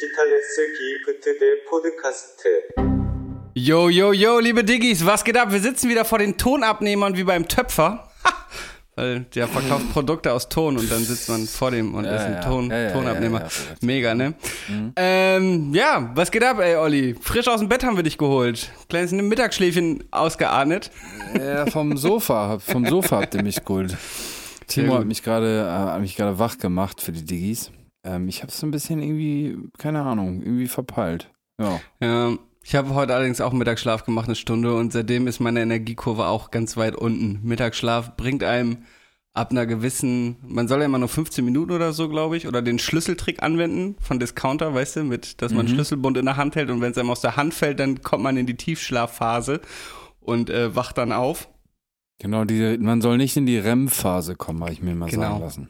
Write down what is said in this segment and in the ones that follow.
Digitales Gift der Podcast. Yo, yo, yo, liebe Diggis, was geht ab? Wir sitzen wieder vor den Tonabnehmern wie beim Töpfer. Weil der verkauft Produkte aus Ton und dann sitzt man vor dem und ja, ist ein ja, Ton, ja, Tonabnehmer. Mega, ne? Mhm. Ähm, ja, was geht ab, ey, Olli? Frisch aus dem Bett haben wir dich geholt. Kleines Mittagsschläfchen ausgeatmet. Ja, vom Sofa. vom Sofa habt ihr mich geholt. Timo hat mich gerade äh, hat mich gerade wach gemacht für die Diggis. Ähm, ich habe es so ein bisschen irgendwie, keine Ahnung, irgendwie verpeilt. Ja. Ja, ich habe heute allerdings auch Mittagsschlaf gemacht, eine Stunde, und seitdem ist meine Energiekurve auch ganz weit unten. Mittagsschlaf bringt einem ab einer gewissen, man soll ja immer nur 15 Minuten oder so, glaube ich, oder den Schlüsseltrick anwenden von Discounter, weißt du, mit, dass man einen Schlüsselbund in der Hand hält und wenn es einem aus der Hand fällt, dann kommt man in die Tiefschlafphase und äh, wacht dann auf. Genau, die, man soll nicht in die REM-Phase kommen, habe ich mir mal Genau. sagen lassen.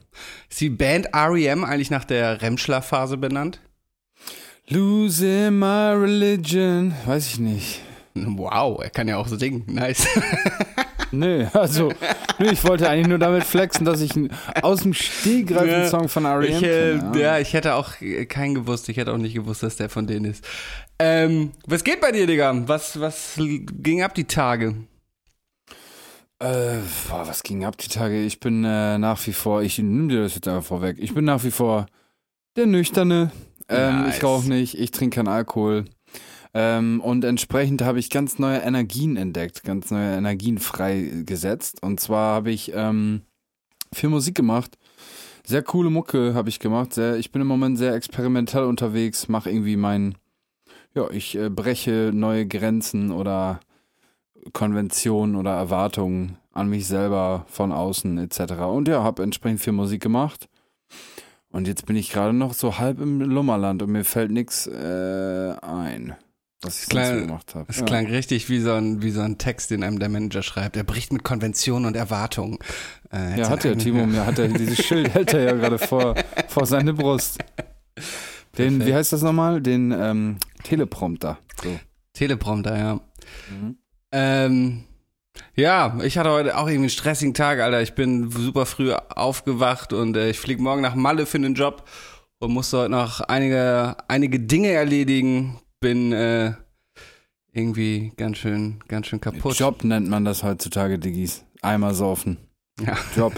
Ist die Band REM eigentlich nach der REM-Schlafphase benannt? Losing my religion. Weiß ich nicht. Wow, er kann ja auch singen. Nice. Nö, also, nö, ich wollte eigentlich nur damit flexen, dass ich einen aus dem Stegreif einen Ja, Song von R.E.M. Ich, äh, kenne. ja, ich hätte auch äh, keinen gewusst. Ich hätte auch nicht gewusst, dass der von denen ist. Ähm, was geht bei dir, Digga? Was, was ging ab die Tage? Äh, boah, was ging ab die Tage? Ich bin äh, nach wie vor, ich nimm dir das jetzt einfach vorweg. Ich bin nach wie vor der Nüchterne. Ähm, Nice. Ich rauche nicht, ich trinke keinen Alkohol. Ähm, und entsprechend habe ich ganz neue Energien entdeckt, ganz neue Energien freigesetzt. Und zwar habe ich ähm, viel Musik gemacht. Sehr coole Mucke habe ich gemacht. Sehr, ich bin im Moment sehr experimentell unterwegs, mache irgendwie mein, ja, ich äh, breche neue Grenzen oder Konventionen oder Erwartungen an mich selber von außen etc. Und ja, habe entsprechend viel Musik gemacht. Und jetzt bin ich gerade noch so halb im Lummerland und mir fällt nichts äh, ein, was ich sonst klang- so gemacht habe. Das Ja. klang richtig wie so, ein, wie so ein Text, den einem der Manager schreibt. Er bricht mit Konventionen und Erwartungen. Äh, Ja, hat er, Timo, mir hat er dieses Schild hält er ja gerade vor, vor seine Brust. Den, Perfekt. wie heißt das nochmal? Den ähm, Teleprompter. So. Teleprompter, ja. Mhm. Ähm, ja, ich hatte heute auch irgendwie einen stressigen Tag, Alter. Ich bin super früh aufgewacht und äh, ich fliege morgen nach Malle für den Job und musste heute noch einige, einige Dinge erledigen. Bin äh, irgendwie ganz schön, ganz schön kaputt. Job nennt man das heutzutage, Diggis. Einmal saufen. Ja. Job.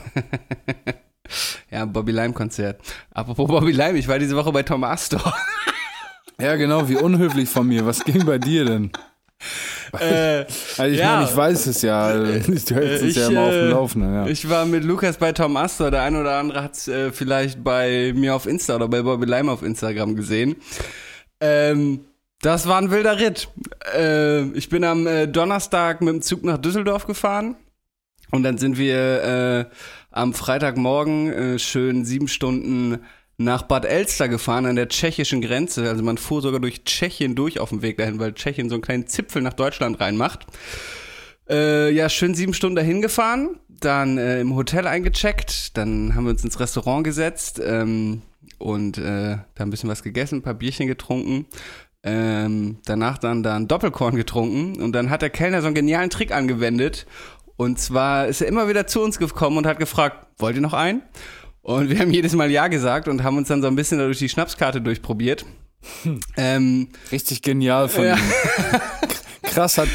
ja, Bobby Lime Konzert. Apropos Bobby Lime, ich war diese Woche bei Tom Astor. Ja, genau, wie unhöflich von mir. Was ging bei dir denn? äh, Also ich Ja. meine, ich weiß es ja. Also, Du hältst ich, ja immer auf äh, dem Laufenden. Ja. Ich war mit Lukas bei Tom Astor. Der eine oder andere hat es äh, vielleicht bei mir auf Insta oder bei Bobby Lime auf Instagram gesehen. Ähm, das war ein wilder Ritt. Äh, ich bin am äh, Donnerstag mit dem Zug nach Düsseldorf gefahren. Und dann sind wir äh, am Freitagmorgen äh, schön sieben Stunden nach Bad Elster gefahren an der tschechischen Grenze. Also man fuhr sogar durch Tschechien durch auf dem Weg dahin, weil Tschechien so einen kleinen Zipfel nach Deutschland reinmacht. Äh, ja, schön sieben Stunden dahin gefahren, dann äh, im Hotel eingecheckt, dann haben wir uns ins Restaurant gesetzt ähm, und äh, da ein bisschen was gegessen, ein paar Bierchen getrunken. Ähm, danach dann da ein Doppelkorn getrunken und dann hat der Kellner so einen genialen Trick angewendet. Und zwar ist er immer wieder zu uns gekommen und hat gefragt, wollt ihr noch einen? Und wir haben jedes Mal Ja gesagt und haben uns dann so ein bisschen durch die Schnapskarte durchprobiert. Ähm, Richtig genial von Ja. ihm. Krasser,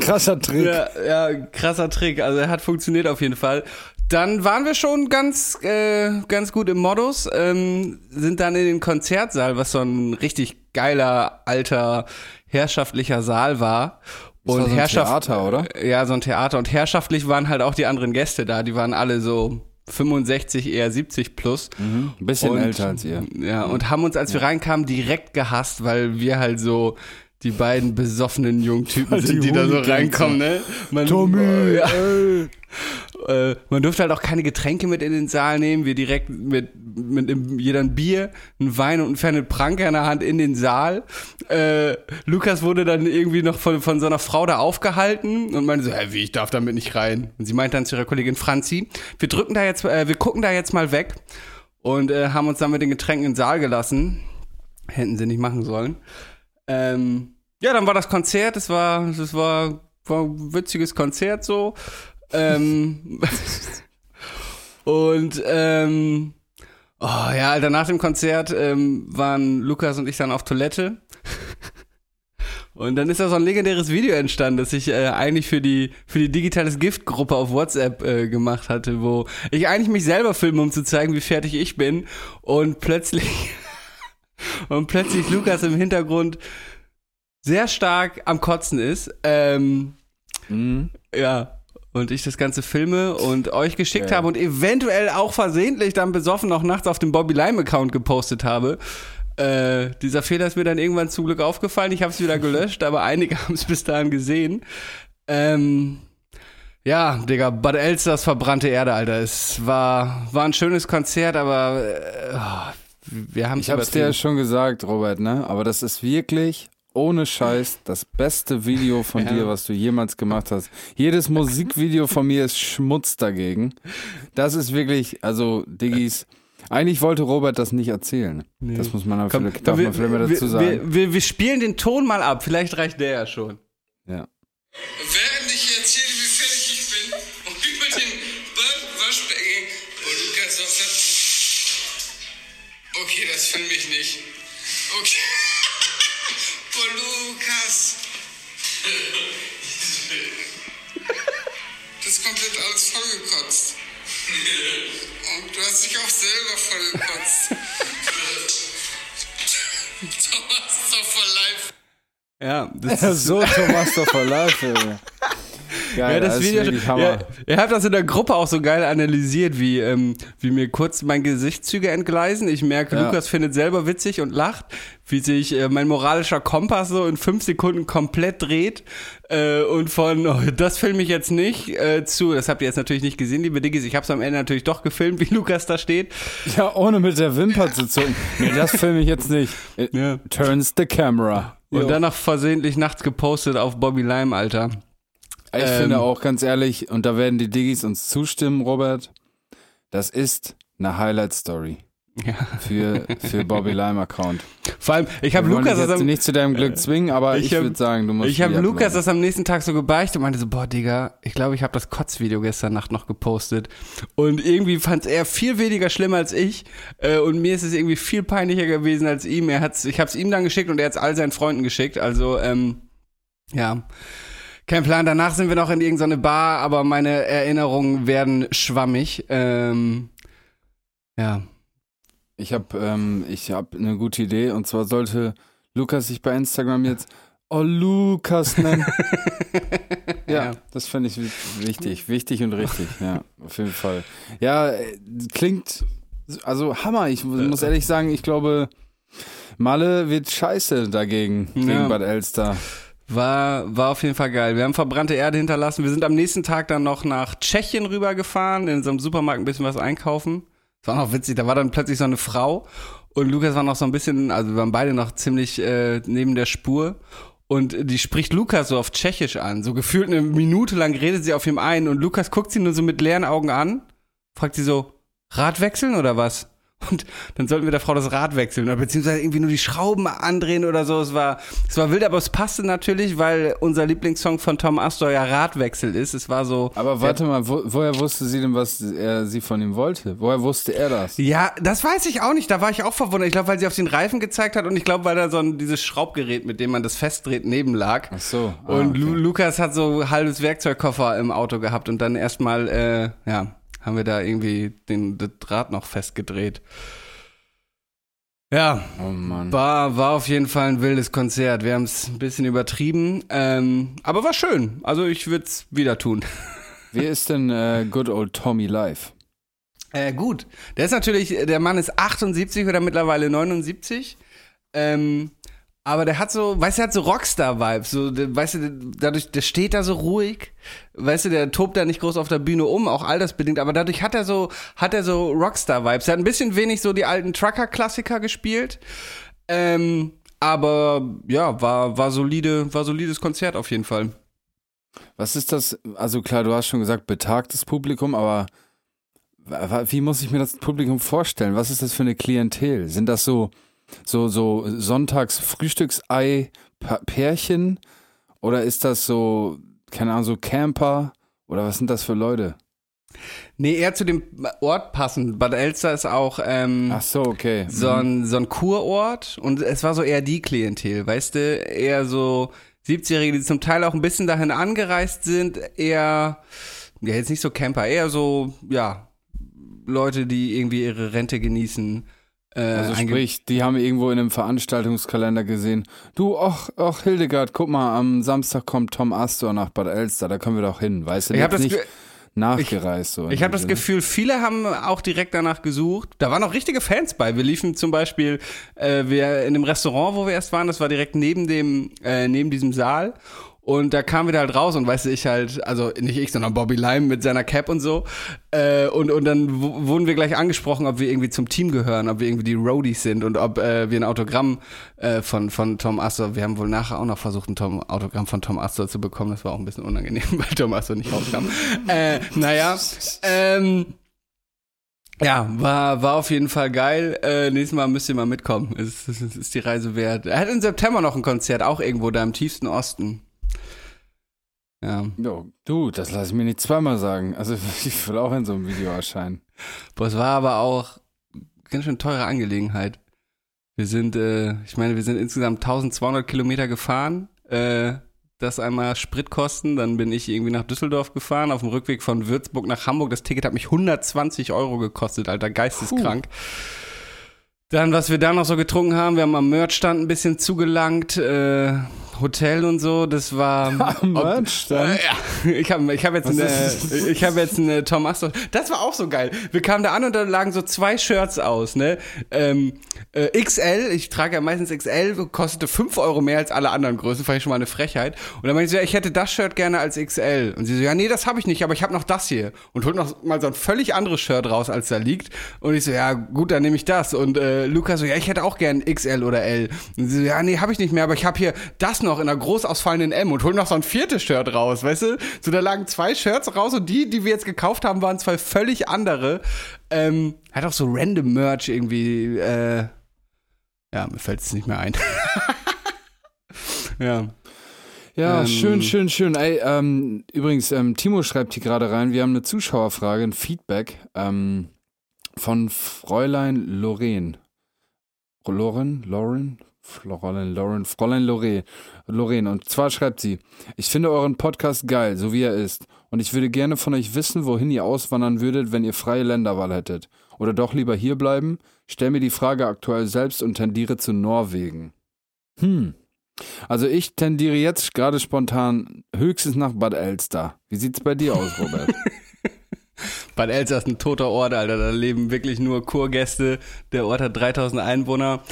krasser Trick. Ja, ja, krasser Trick. Also er hat funktioniert auf jeden Fall. Dann waren wir schon ganz, äh, ganz gut im Modus, ähm, sind dann in den Konzertsaal, was so ein richtig geiler, alter, herrschaftlicher Saal war. Das war so ein Theater, oder? Ja, so ein Theater. Und herrschaftlich waren halt auch die anderen Gäste da. Die waren alle so 65, eher 70 plus. Mhm. Ein bisschen Und- älter als ihr. Ja, und haben uns, als wir reinkamen, direkt gehasst, weil wir halt so die beiden besoffenen jungen Typen Weil die sind, die da so reinkommen, ne? Man, Tommy, ja, ey. äh, man durfte halt auch keine Getränke mit in den Saal nehmen. Wir direkt mit, mit jeder ein Bier, ein Wein und ein Fernet Pranke in der Hand in den Saal. Äh, Lukas wurde dann irgendwie noch von, von so einer Frau da aufgehalten und meinte so, hä, wie, ich darf damit nicht rein. Und sie meinte dann zu ihrer Kollegin Franzi, wir drücken da jetzt, äh, wir gucken da jetzt mal weg und äh, haben uns dann mit den Getränken in den Saal gelassen. Hätten sie nicht machen sollen. Ähm, ja, dann war das Konzert, es war, es war, war ein witziges Konzert so. Ähm, und ähm, Oh ja, Alter, nach dem Konzert ähm, waren Lukas und ich dann auf Toilette. Und dann ist da so ein legendäres Video entstanden, das ich äh, eigentlich für die für die digitales Gift-Gruppe auf WhatsApp äh, gemacht hatte, wo ich eigentlich mich selber filme, um zu zeigen, wie fertig ich bin. Und plötzlich und plötzlich Lukas im Hintergrund sehr stark am Kotzen ist. Ähm, Mhm. ja. Und ich das Ganze filme und euch geschickt Ja. habe und eventuell auch versehentlich dann besoffen noch nachts auf dem Bobby Lime Account gepostet habe. Äh, dieser Fehler ist mir dann irgendwann zum Glück aufgefallen. Ich habe es wieder gelöscht, aber einige haben es bis dahin gesehen. Ähm, ja, Digga, Bad Elsters verbrannte Erde, Alter. Es war, war ein schönes Konzert, aber äh, wir haben Ich hab's dir ja schon gesagt, Robert, ne? Aber das ist wirklich ohne Scheiß das beste Video von Ja. dir, was du jemals gemacht hast. Jedes Musikvideo von mir ist Schmutz dagegen. Das ist wirklich, also Diggis, eigentlich wollte Robert das nicht erzählen. Nee. Das muss man aber Komm, vielleicht, darf wir, man vielleicht mal dazu sagen. Wir, wir, wir spielen den Ton mal ab. Vielleicht reicht der ja schon. ja. Während ist komplett alles vollgekotzt. Und du hast dich auch selber vollgekotzt. Thomas voll live. Ja, das ist so Thomas life, Junge. Geil, Ja, das ist Video, Hammer. ja, ihr habt das in der Gruppe auch so geil analysiert, wie, ähm, wie mir kurz mein Gesichtszüge entgleisen. Ich merke, Ja. Lukas findet selber witzig und lacht, wie sich äh, mein moralischer Kompass so in fünf Sekunden komplett dreht äh, und von, oh, das filme ich jetzt nicht, äh, zu, das habt ihr jetzt natürlich nicht gesehen, liebe Diggis, ich hab's am Ende natürlich doch gefilmt, wie Lukas da steht. Ja, ohne mit der Wimper zu zucken. Nee, das filme ich jetzt nicht. It Ja. Turns the camera. Und Jo. dann noch versehentlich nachts gepostet auf Bobby Lime, Alter. Ich Ähm, finde auch ganz ehrlich, und da werden die Diggis uns zustimmen, Robert, das ist eine Highlight-Story Ja. für, für Bobby Lime Account. Vor allem, ich habe Lukas das am, nicht zu deinem Glück zwingen, aber ich ich, würde sagen, du musst Ich habe Lukas das am nächsten Tag so gebeichtet und meinte so, boah, Digga, ich glaube, ich habe das Kotzvideo gestern Nacht noch gepostet. Und irgendwie fand er viel weniger schlimm als ich. Äh, und mir ist es irgendwie viel peinlicher gewesen als ihm. Er hat's, ich habe es ihm dann geschickt und er hat es all seinen Freunden geschickt. Also, ähm, ja. Kein Plan. Danach sind wir noch in irgendeine Bar, aber meine Erinnerungen werden schwammig. Ähm, ja. Ich habe ähm, ich hab eine gute Idee und zwar sollte Lukas sich bei Instagram jetzt Oh Lukas nennen. ja, Ja. das finde ich wi- wichtig, wichtig und richtig, ja, auf jeden Fall. Ja, klingt also Hammer. Ich mu- muss ehrlich sagen, ich glaube, Malle wird scheiße dagegen Ja. gegen Bad Elster. War, war auf jeden Fall geil. Wir haben verbrannte Erde hinterlassen. Wir sind am nächsten Tag dann noch nach Tschechien rübergefahren, in so einem Supermarkt ein bisschen was einkaufen. Das war noch witzig, da war dann plötzlich so eine Frau und Lukas war noch so ein bisschen, also wir waren beide noch ziemlich äh, neben der Spur. Und die spricht Lukas so auf Tschechisch an. So gefühlt eine Minute lang redet sie auf ihm ein und Lukas guckt sie nur so mit leeren Augen an, fragt sie so, Rad wechseln oder was? Und dann sollten wir der Frau das Rad wechseln oder beziehungsweise irgendwie nur die Schrauben andrehen oder so. Es war, es war wild, aber es passte natürlich, weil unser Lieblingssong von Tom Astor ja Radwechsel ist. Es war so. Aber warte mal, wo, woher wusste sie denn, was er sie von ihm wollte? Woher wusste er das? Ja, das weiß ich auch nicht. Da war ich auch verwundert. Ich glaube, weil sie auf den Reifen gezeigt hat und ich glaube, weil da so ein, dieses Schraubgerät, mit dem man das festdreht, neben lag. Ach so. ah, Und okay. Lu Lukas hat so halbes Werkzeugkoffer im Auto gehabt und dann erstmal, äh, ja, haben wir da irgendwie den, das Draht noch festgedreht. Ja, Oh Mann. war, war auf jeden Fall ein wildes Konzert. Wir haben es ein bisschen übertrieben, ähm, aber war schön. Also ich würde es wieder tun. Wie ist denn äh, Good Old Tommy live? Äh, gut. Der ist natürlich, der Mann ist 78 oder mittlerweile 79. Ähm, aber der hat so, weißt du, der hat so Rockstar-Vibes. So, weißt du, der, dadurch, der steht da so ruhig. Weißt du, der tobt da nicht groß auf der Bühne um, auch altersbedingt. Aber dadurch hat er so, hat er so Rockstar-Vibes. Er hat ein bisschen wenig so die alten Trucker-Klassiker gespielt. Ähm, aber ja, war, war solide, war solides Konzert auf jeden Fall. Was ist das? Also klar, du hast schon gesagt, betagtes Publikum, aber wie muss ich mir das Publikum vorstellen? Was ist das für eine Klientel? Sind das so, so, so sonntags Frühstücksei Pa- Pärchen? Oder ist das so, keine Ahnung, so Camper? Oder was sind das für Leute? Nee, eher zu dem Ort passend. Bad Elster ist auch ähm, Ach so, okay. so, ein, so ein Kurort und es war so eher die Klientel, weißt du? Eher so 70-Jährige, die zum Teil auch ein bisschen dahin angereist sind, eher, ja, jetzt nicht so Camper, eher so, ja, Leute, die irgendwie ihre Rente genießen. Äh, Also sprich, die haben irgendwo in einem Veranstaltungskalender gesehen, du, ach, ach Hildegard, guck mal, am Samstag kommt Tom Astor nach Bad Elster, da können wir doch hin, weißt du? Ich hab Jetzt das nicht Ge- nachgereist so. in Ich habe das. Gefühl, viele haben auch direkt danach gesucht. Da waren auch richtige Fans bei. Wir liefen zum Beispiel, äh, wir in dem Restaurant, wo wir erst waren, das war direkt neben dem, äh, neben diesem Saal. Und da kamen wir halt raus und weißt du, ich halt, also nicht ich, sondern Bobby Lime mit seiner Cap und so. Äh, und, und dann wurden wir gleich angesprochen, ob wir irgendwie zum Team gehören, ob wir irgendwie die Roadies sind und ob äh, wir ein Autogramm äh, von, von Tom Astor, wir haben wohl nachher auch noch versucht, ein Tom, Autogramm von Tom Astor zu bekommen. Das war auch ein bisschen unangenehm, weil Tom Astor nicht rauskam. äh, naja, ähm, ja, war, war auf jeden Fall geil. Äh, nächstes Mal müsst ihr mal mitkommen. Es, es, es ist die Reise wert. Er hat im September noch ein Konzert, auch irgendwo da im tiefsten Osten. Ja. Jo, du, das lass ich mir nicht zweimal sagen. Also ich will auch in so einem Video erscheinen. Boah, es war aber auch ganz schön teure Angelegenheit. Wir sind, äh, ich meine, wir sind insgesamt 1200 Kilometer gefahren. Äh, das einmal Spritkosten, dann bin ich irgendwie nach Düsseldorf gefahren, auf dem Rückweg von Würzburg nach Hamburg. Das Ticket hat mich 120 Euro gekostet, Alter, geisteskrank. Dann, was wir da noch so getrunken haben, wir haben am Merchstand ein bisschen zugelangt, äh, Hotel und so, das war... Am Merchstand? Äh, ja, ich habe ich hab jetzt, eine, das? ich hab jetzt eine Tom Astor. Das war auch so geil. Wir kamen da an und da lagen so zwei Shirts aus, ne? Ähm, äh, XL, ich trage ja meistens XL, kostete 5 Euro mehr als alle anderen Größen, fand ich schon mal eine Frechheit. Und dann meinte ich so, ja, ich hätte das Shirt gerne als XL. Und sie so, ja, nee, das habe ich nicht, aber ich habe noch das hier. Und holt noch mal so ein völlig anderes Shirt raus, als da liegt. Und ich so, ja, gut, dann nehme ich das. Und äh, Luca so, ja, ich hätte auch gern XL oder L. Und sie so, ja, nee, habe ich nicht mehr, aber ich habe hier das noch in einer groß ausfallenden M und hol noch so ein viertes Shirt raus, weißt du? So, da lagen zwei Shirts raus und die, die wir jetzt gekauft haben, waren zwei völlig andere. Ähm, hat auch so random Merch irgendwie, äh, ja, mir fällt es nicht mehr ein. ja. Ja, Ähm, schön, schön, schön. Ey, ähm, übrigens, ähm, Timo schreibt hier gerade rein, wir haben eine Zuschauerfrage, ein Feedback ähm, von Fräulein Lorraine. Lauren? Lauren? Fräulein Lauren, Fräulein Lorraine. Lorraine. Und zwar schreibt sie, ich finde euren Podcast geil, so wie er ist. Und ich würde gerne von euch wissen, wohin ihr auswandern würdet, wenn ihr freie Länderwahl hättet. Oder doch lieber hier bleiben? Stell mir die Frage aktuell selbst und tendiere zu Norwegen. Hm. Also ich tendiere jetzt gerade spontan höchstens nach Bad Elster. Wie sieht's bei dir aus, Robert? Bad Elster ist ein toter Ort, Alter. Da leben wirklich nur Kurgäste. Der Ort hat 3000 Einwohner.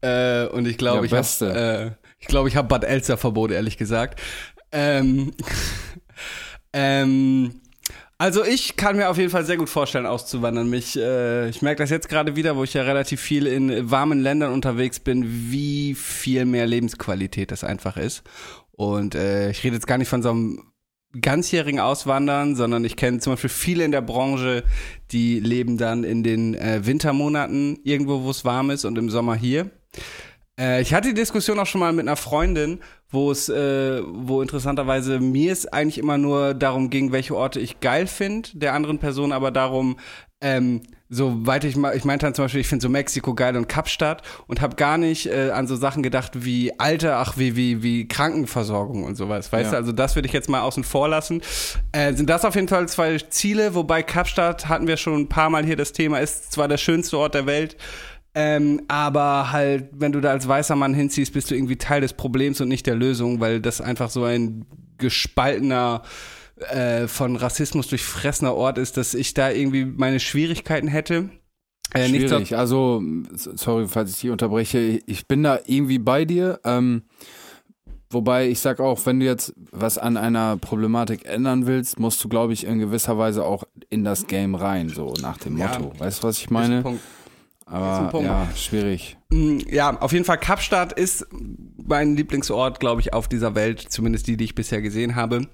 Äh, und ich glaube, ich habe äh, ich glaube, ich habe Bad Elster Verbot, ehrlich gesagt. Ähm, ähm, also ich kann mir auf jeden Fall sehr gut vorstellen, auszuwandern. Mich, äh, ich merke das jetzt gerade wieder, wo ich ja relativ viel in warmen Ländern unterwegs bin, wie viel mehr Lebensqualität das einfach ist. Und äh, ich rede jetzt gar nicht von so einem ganzjährigen Auswandern, sondern ich kenne zum Beispiel viele in der Branche, die leben dann in den äh, Wintermonaten irgendwo, wo es warm ist und im Sommer hier. Äh, ich hatte die Diskussion auch schon mal mit einer Freundin, wo es, äh, wo interessanterweise mir es eigentlich immer nur darum ging, welche Orte ich geil finde, der anderen Person aber darum, ähm, so weit ich mal, ich meinte dann zum Beispiel, ich finde so Mexiko geil und Kapstadt und habe gar nicht äh, an so Sachen gedacht wie Alter, ach wie wie wie Krankenversorgung und sowas, weißt Ja. du? Also das würde ich jetzt mal außen vor lassen. Äh, sind das auf jeden Fall zwei Ziele, wobei Kapstadt hatten wir schon ein paar Mal hier das Thema, ist zwar der schönste Ort der Welt, ähm, aber halt, wenn du da als weißer Mann hinziehst, bist du irgendwie Teil des Problems und nicht der Lösung, weil das einfach so ein gespaltener, äh, von Rassismus durchfressener Ort ist, dass ich da irgendwie meine Schwierigkeiten hätte. Äh, Schwierig. Also, sorry, falls ich dich unterbreche. Ich bin da irgendwie bei dir. Ähm, wobei ich sag auch, wenn du jetzt was an einer Problematik ändern willst, musst du, glaube ich, in gewisser Weise auch in das Game rein, so nach dem Ja. Motto. Weißt du, was ich meine? Punkt. Aber ja, schwierig. Mm, Ja, auf jeden Fall Kapstadt ist mein Lieblingsort, glaube ich, auf dieser Welt, zumindest die, die ich bisher gesehen habe.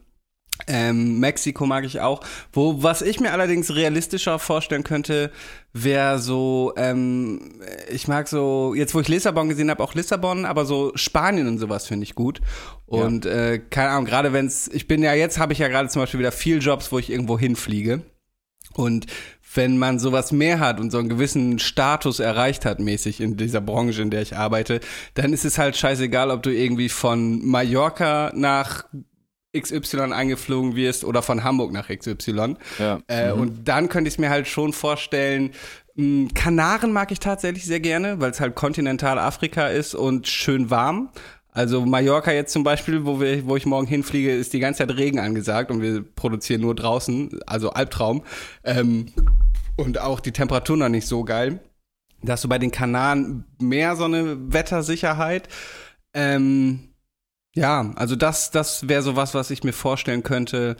Ähm, Mexiko mag ich auch. Wo, was ich mir allerdings realistischer vorstellen könnte, wäre so, ähm, ich mag so, jetzt wo ich Lissabon gesehen habe, auch Lissabon, aber so Spanien und sowas finde ich gut. Und äh, keine Ahnung, gerade wenn es, ich bin ja jetzt, habe ich ja gerade zum Beispiel wieder viel Jobs, wo ich irgendwo hinfliege. Und wenn man sowas mehr hat und so einen gewissen Status erreicht hat, mäßig in dieser Branche, in der ich arbeite, dann ist es halt scheißegal, ob du irgendwie von Mallorca nach XY eingeflogen wirst oder von Hamburg nach XY. Ja. Äh, Und dann könnte ich es mir halt schon vorstellen, mh, Kanaren mag ich tatsächlich sehr gerne, weil es halt Kontinentalafrika ist und schön warm. Also Mallorca jetzt zum Beispiel, wo, wir, wo ich morgen hinfliege, ist die ganze Zeit Regen angesagt und wir produzieren nur draußen, also Albtraum. Ähm, und auch die Temperatur noch nicht so geil. Da hast du bei den Kanaren mehr so eine Wettersicherheit. Ähm, ja, also das, das wäre so was, was ich mir vorstellen könnte.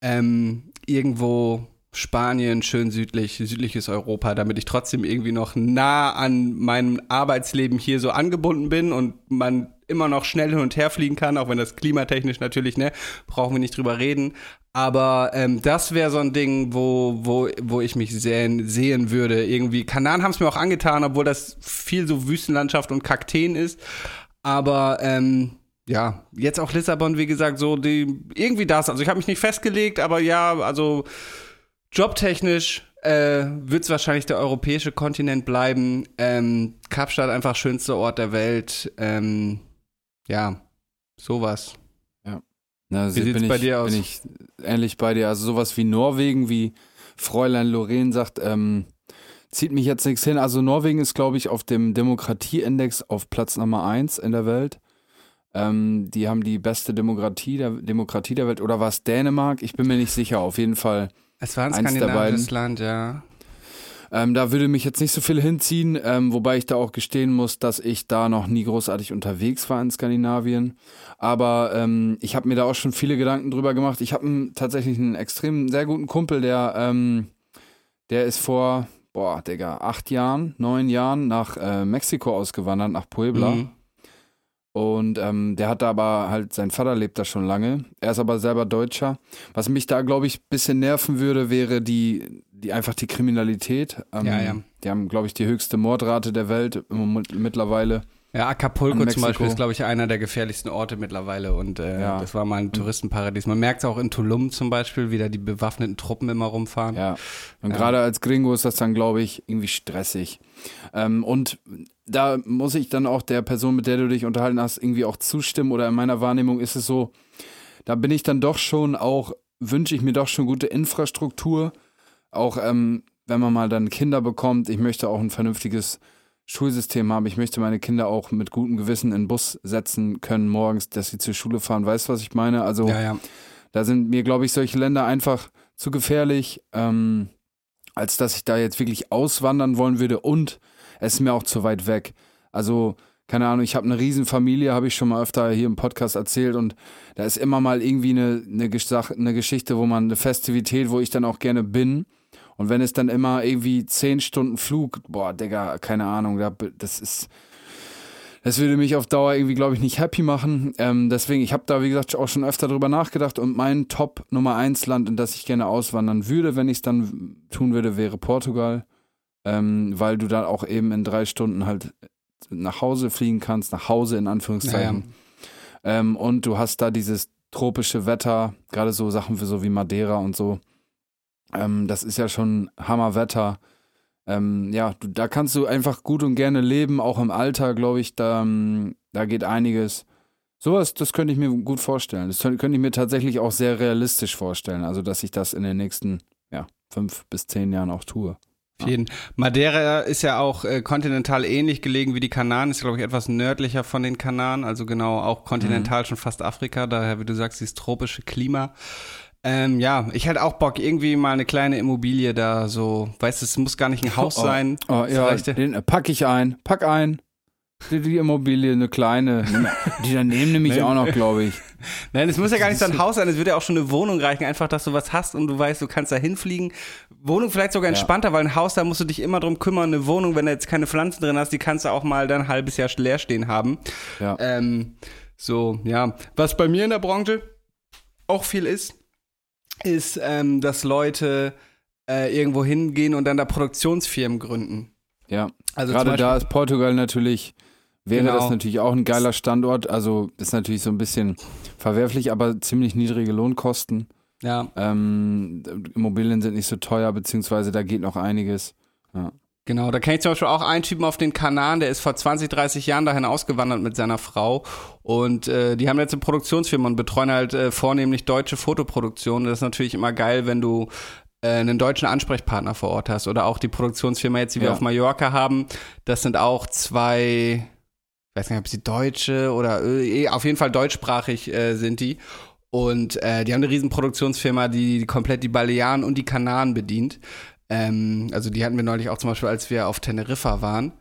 Ähm, irgendwo Spanien, schön südlich, südliches Europa, damit ich trotzdem irgendwie noch nah an meinem Arbeitsleben hier so angebunden bin und man immer noch schnell hin und her fliegen kann, auch wenn das klimatechnisch natürlich, ne, brauchen wir nicht drüber reden. Aber ähm, das wäre so ein Ding, wo, wo, wo ich mich sehen, sehen würde. Irgendwie, Kanaren haben es mir auch angetan, obwohl das viel so Wüstenlandschaft und Kakteen ist. Aber ähm, ja, jetzt auch Lissabon, wie gesagt, so die irgendwie das. Also ich habe mich nicht festgelegt, aber ja, also jobtechnisch äh, wird es wahrscheinlich der europäische Kontinent bleiben. Ähm, Kapstadt einfach schönster Ort der Welt. Ähm, ja, sowas. Na, Wie sieht's bin bei ich, dir aus? Bin ich ähnlich bei dir. Also sowas wie Norwegen, wie Fräulein Lorraine sagt, ähm, zieht mich jetzt nichts hin. Also Norwegen ist, glaube ich, auf dem Demokratieindex auf Platz Nummer eins in der Welt. Ähm, die haben die beste Demokratie der, Demokratie der Welt. Oder war es Dänemark? Ich bin mir nicht sicher. Auf jeden Fall. Es war ein skandinavisches. Land, ja. Ähm, da würde mich jetzt nicht so viel hinziehen, ähm, wobei ich da auch gestehen muss, dass ich da noch nie großartig unterwegs war in Skandinavien. Aber ähm, ich habe mir da auch schon viele Gedanken drüber gemacht. Ich habe tatsächlich einen extrem sehr guten Kumpel, der, ähm, der ist vor, boah, Digga, acht Jahren, neun Jahren nach äh, Mexiko ausgewandert, nach Puebla. Mhm. Und ähm, der hat da aber halt, sein Vater lebt da schon lange. Er ist aber selber Deutscher. Was mich da, glaube ich, ein bisschen nerven würde, wäre die, die einfach die Kriminalität. Ähm, Ja, ja. Die haben, glaube ich, die höchste Mordrate der Welt mittlerweile. Ja, Acapulco zum. Beispiel ist, glaube ich, einer der gefährlichsten Orte mittlerweile. Und äh, Ja. das war mal ein Touristenparadies. Man merkt es auch in Tulum zum Beispiel, wie da die bewaffneten Truppen immer rumfahren. Ja. Und Ja. gerade als Gringo ist das dann, glaube ich, irgendwie stressig. Ähm, und da muss ich dann auch der Person, mit der du dich unterhalten hast, irgendwie auch zustimmen. Oder in meiner Wahrnehmung ist es so, da bin ich dann doch schon auch, wünsche ich mir doch schon gute Infrastruktur. Auch ähm, wenn man mal dann Kinder bekommt, ich möchte auch ein vernünftiges Schulsystem haben. Ich möchte meine Kinder auch mit gutem Gewissen in den Bus setzen können morgens, dass sie zur Schule fahren. Weißt du, was ich meine? Also ja, ja. da sind mir, glaube ich, solche Länder einfach zu gefährlich, ähm, als dass ich da jetzt wirklich auswandern wollen würde und es ist mir auch zu weit weg. Also, keine Ahnung, ich habe eine Riesenfamilie, habe ich schon mal öfter hier im Podcast erzählt und da ist immer mal irgendwie eine, eine, Gesach- eine Geschichte, wo man eine Festivität, wo ich dann auch gerne bin. Und wenn es dann immer irgendwie zehn Stunden Flug, boah, Digga, keine Ahnung, da- das ist, das würde mich auf Dauer irgendwie, glaube ich, nicht happy machen. Ähm, deswegen, ich habe da, wie gesagt, auch schon öfter drüber nachgedacht und mein Top Nummer eins Land, in das ich gerne auswandern würde, wenn ich es dann tun würde, wäre Portugal. Ähm, weil du da auch eben in drei Stunden halt nach Hause fliegen kannst, nach Hause in Anführungszeichen. Ähm, und du hast da dieses tropische Wetter, gerade so Sachen für so wie Madeira und so. Ähm, das ist ja schon Hammerwetter. Ähm, ja, du, da kannst du einfach gut und gerne leben, auch im Alter, glaube ich, da, ähm, da geht einiges. Sowas, das könnte ich mir gut vorstellen. Das könnte ich mir tatsächlich auch sehr realistisch vorstellen. Also, dass ich das in den nächsten, ja, fünf bis zehn Jahren auch tue. Auf jeden. Madeira ist ja auch äh, kontinental ähnlich gelegen wie die Kanaren, ist glaube ich etwas nördlicher von den Kanaren, also genau auch kontinental schon fast Afrika, daher wie du sagst, dieses tropische Klima. Ähm, ja, ich hätte auch Bock, irgendwie mal eine kleine Immobilie da so, weißt du, es muss gar nicht ein Haus Oh, sein. Oh, Es ja, ja- den äh, pack ich ein. Pack ein. Die, die Immobilie, eine kleine. Die daneben nehme ich auch noch, glaube ich. Nein, es muss ja gar nicht so ein Haus sein, es würde ja auch schon eine Wohnung reichen, einfach, dass du was hast und du weißt, du kannst da hinfliegen. Wohnung vielleicht sogar entspannter, weil ein Haus, da musst du dich immer drum kümmern. Eine Wohnung, wenn du jetzt keine Pflanzen drin hast, die kannst du auch mal dann ein halbes Jahr leer stehen haben. Ja. Ähm, so, ja. Was bei mir in der Branche auch viel ist, ist, ähm, dass Leute äh, irgendwo hingehen und dann da Produktionsfirmen gründen. Ja. Also Gerade Beispiel- da ist Portugal natürlich, wäre Genau. das natürlich auch ein geiler Standort. Also ist natürlich so ein bisschen verwerflich, aber ziemlich niedrige Lohnkosten. Ja, Ähm, Immobilien sind nicht so teuer, beziehungsweise da geht noch einiges. Ja. Genau. Da kenne ich zum Beispiel auch einen Typen auf den Kanaren, der ist vor 20, 30 Jahren dahin ausgewandert mit seiner Frau. Und äh, die haben jetzt eine Produktionsfirma und betreuen halt äh, vornehmlich deutsche Fotoproduktionen. Das ist natürlich immer geil, wenn du äh, einen deutschen Ansprechpartner vor Ort hast. Oder auch die Produktionsfirma jetzt, die wir Ja. auf Mallorca haben. Das sind auch zwei, ich weiß nicht, ob sie deutsche oder äh, auf jeden Fall deutschsprachig äh, sind die. Und äh, die haben eine riesen Produktionsfirma, die komplett die Balearen und die Kanaren bedient. Ähm, also die hatten wir neulich auch zum Beispiel, als wir auf Teneriffa waren.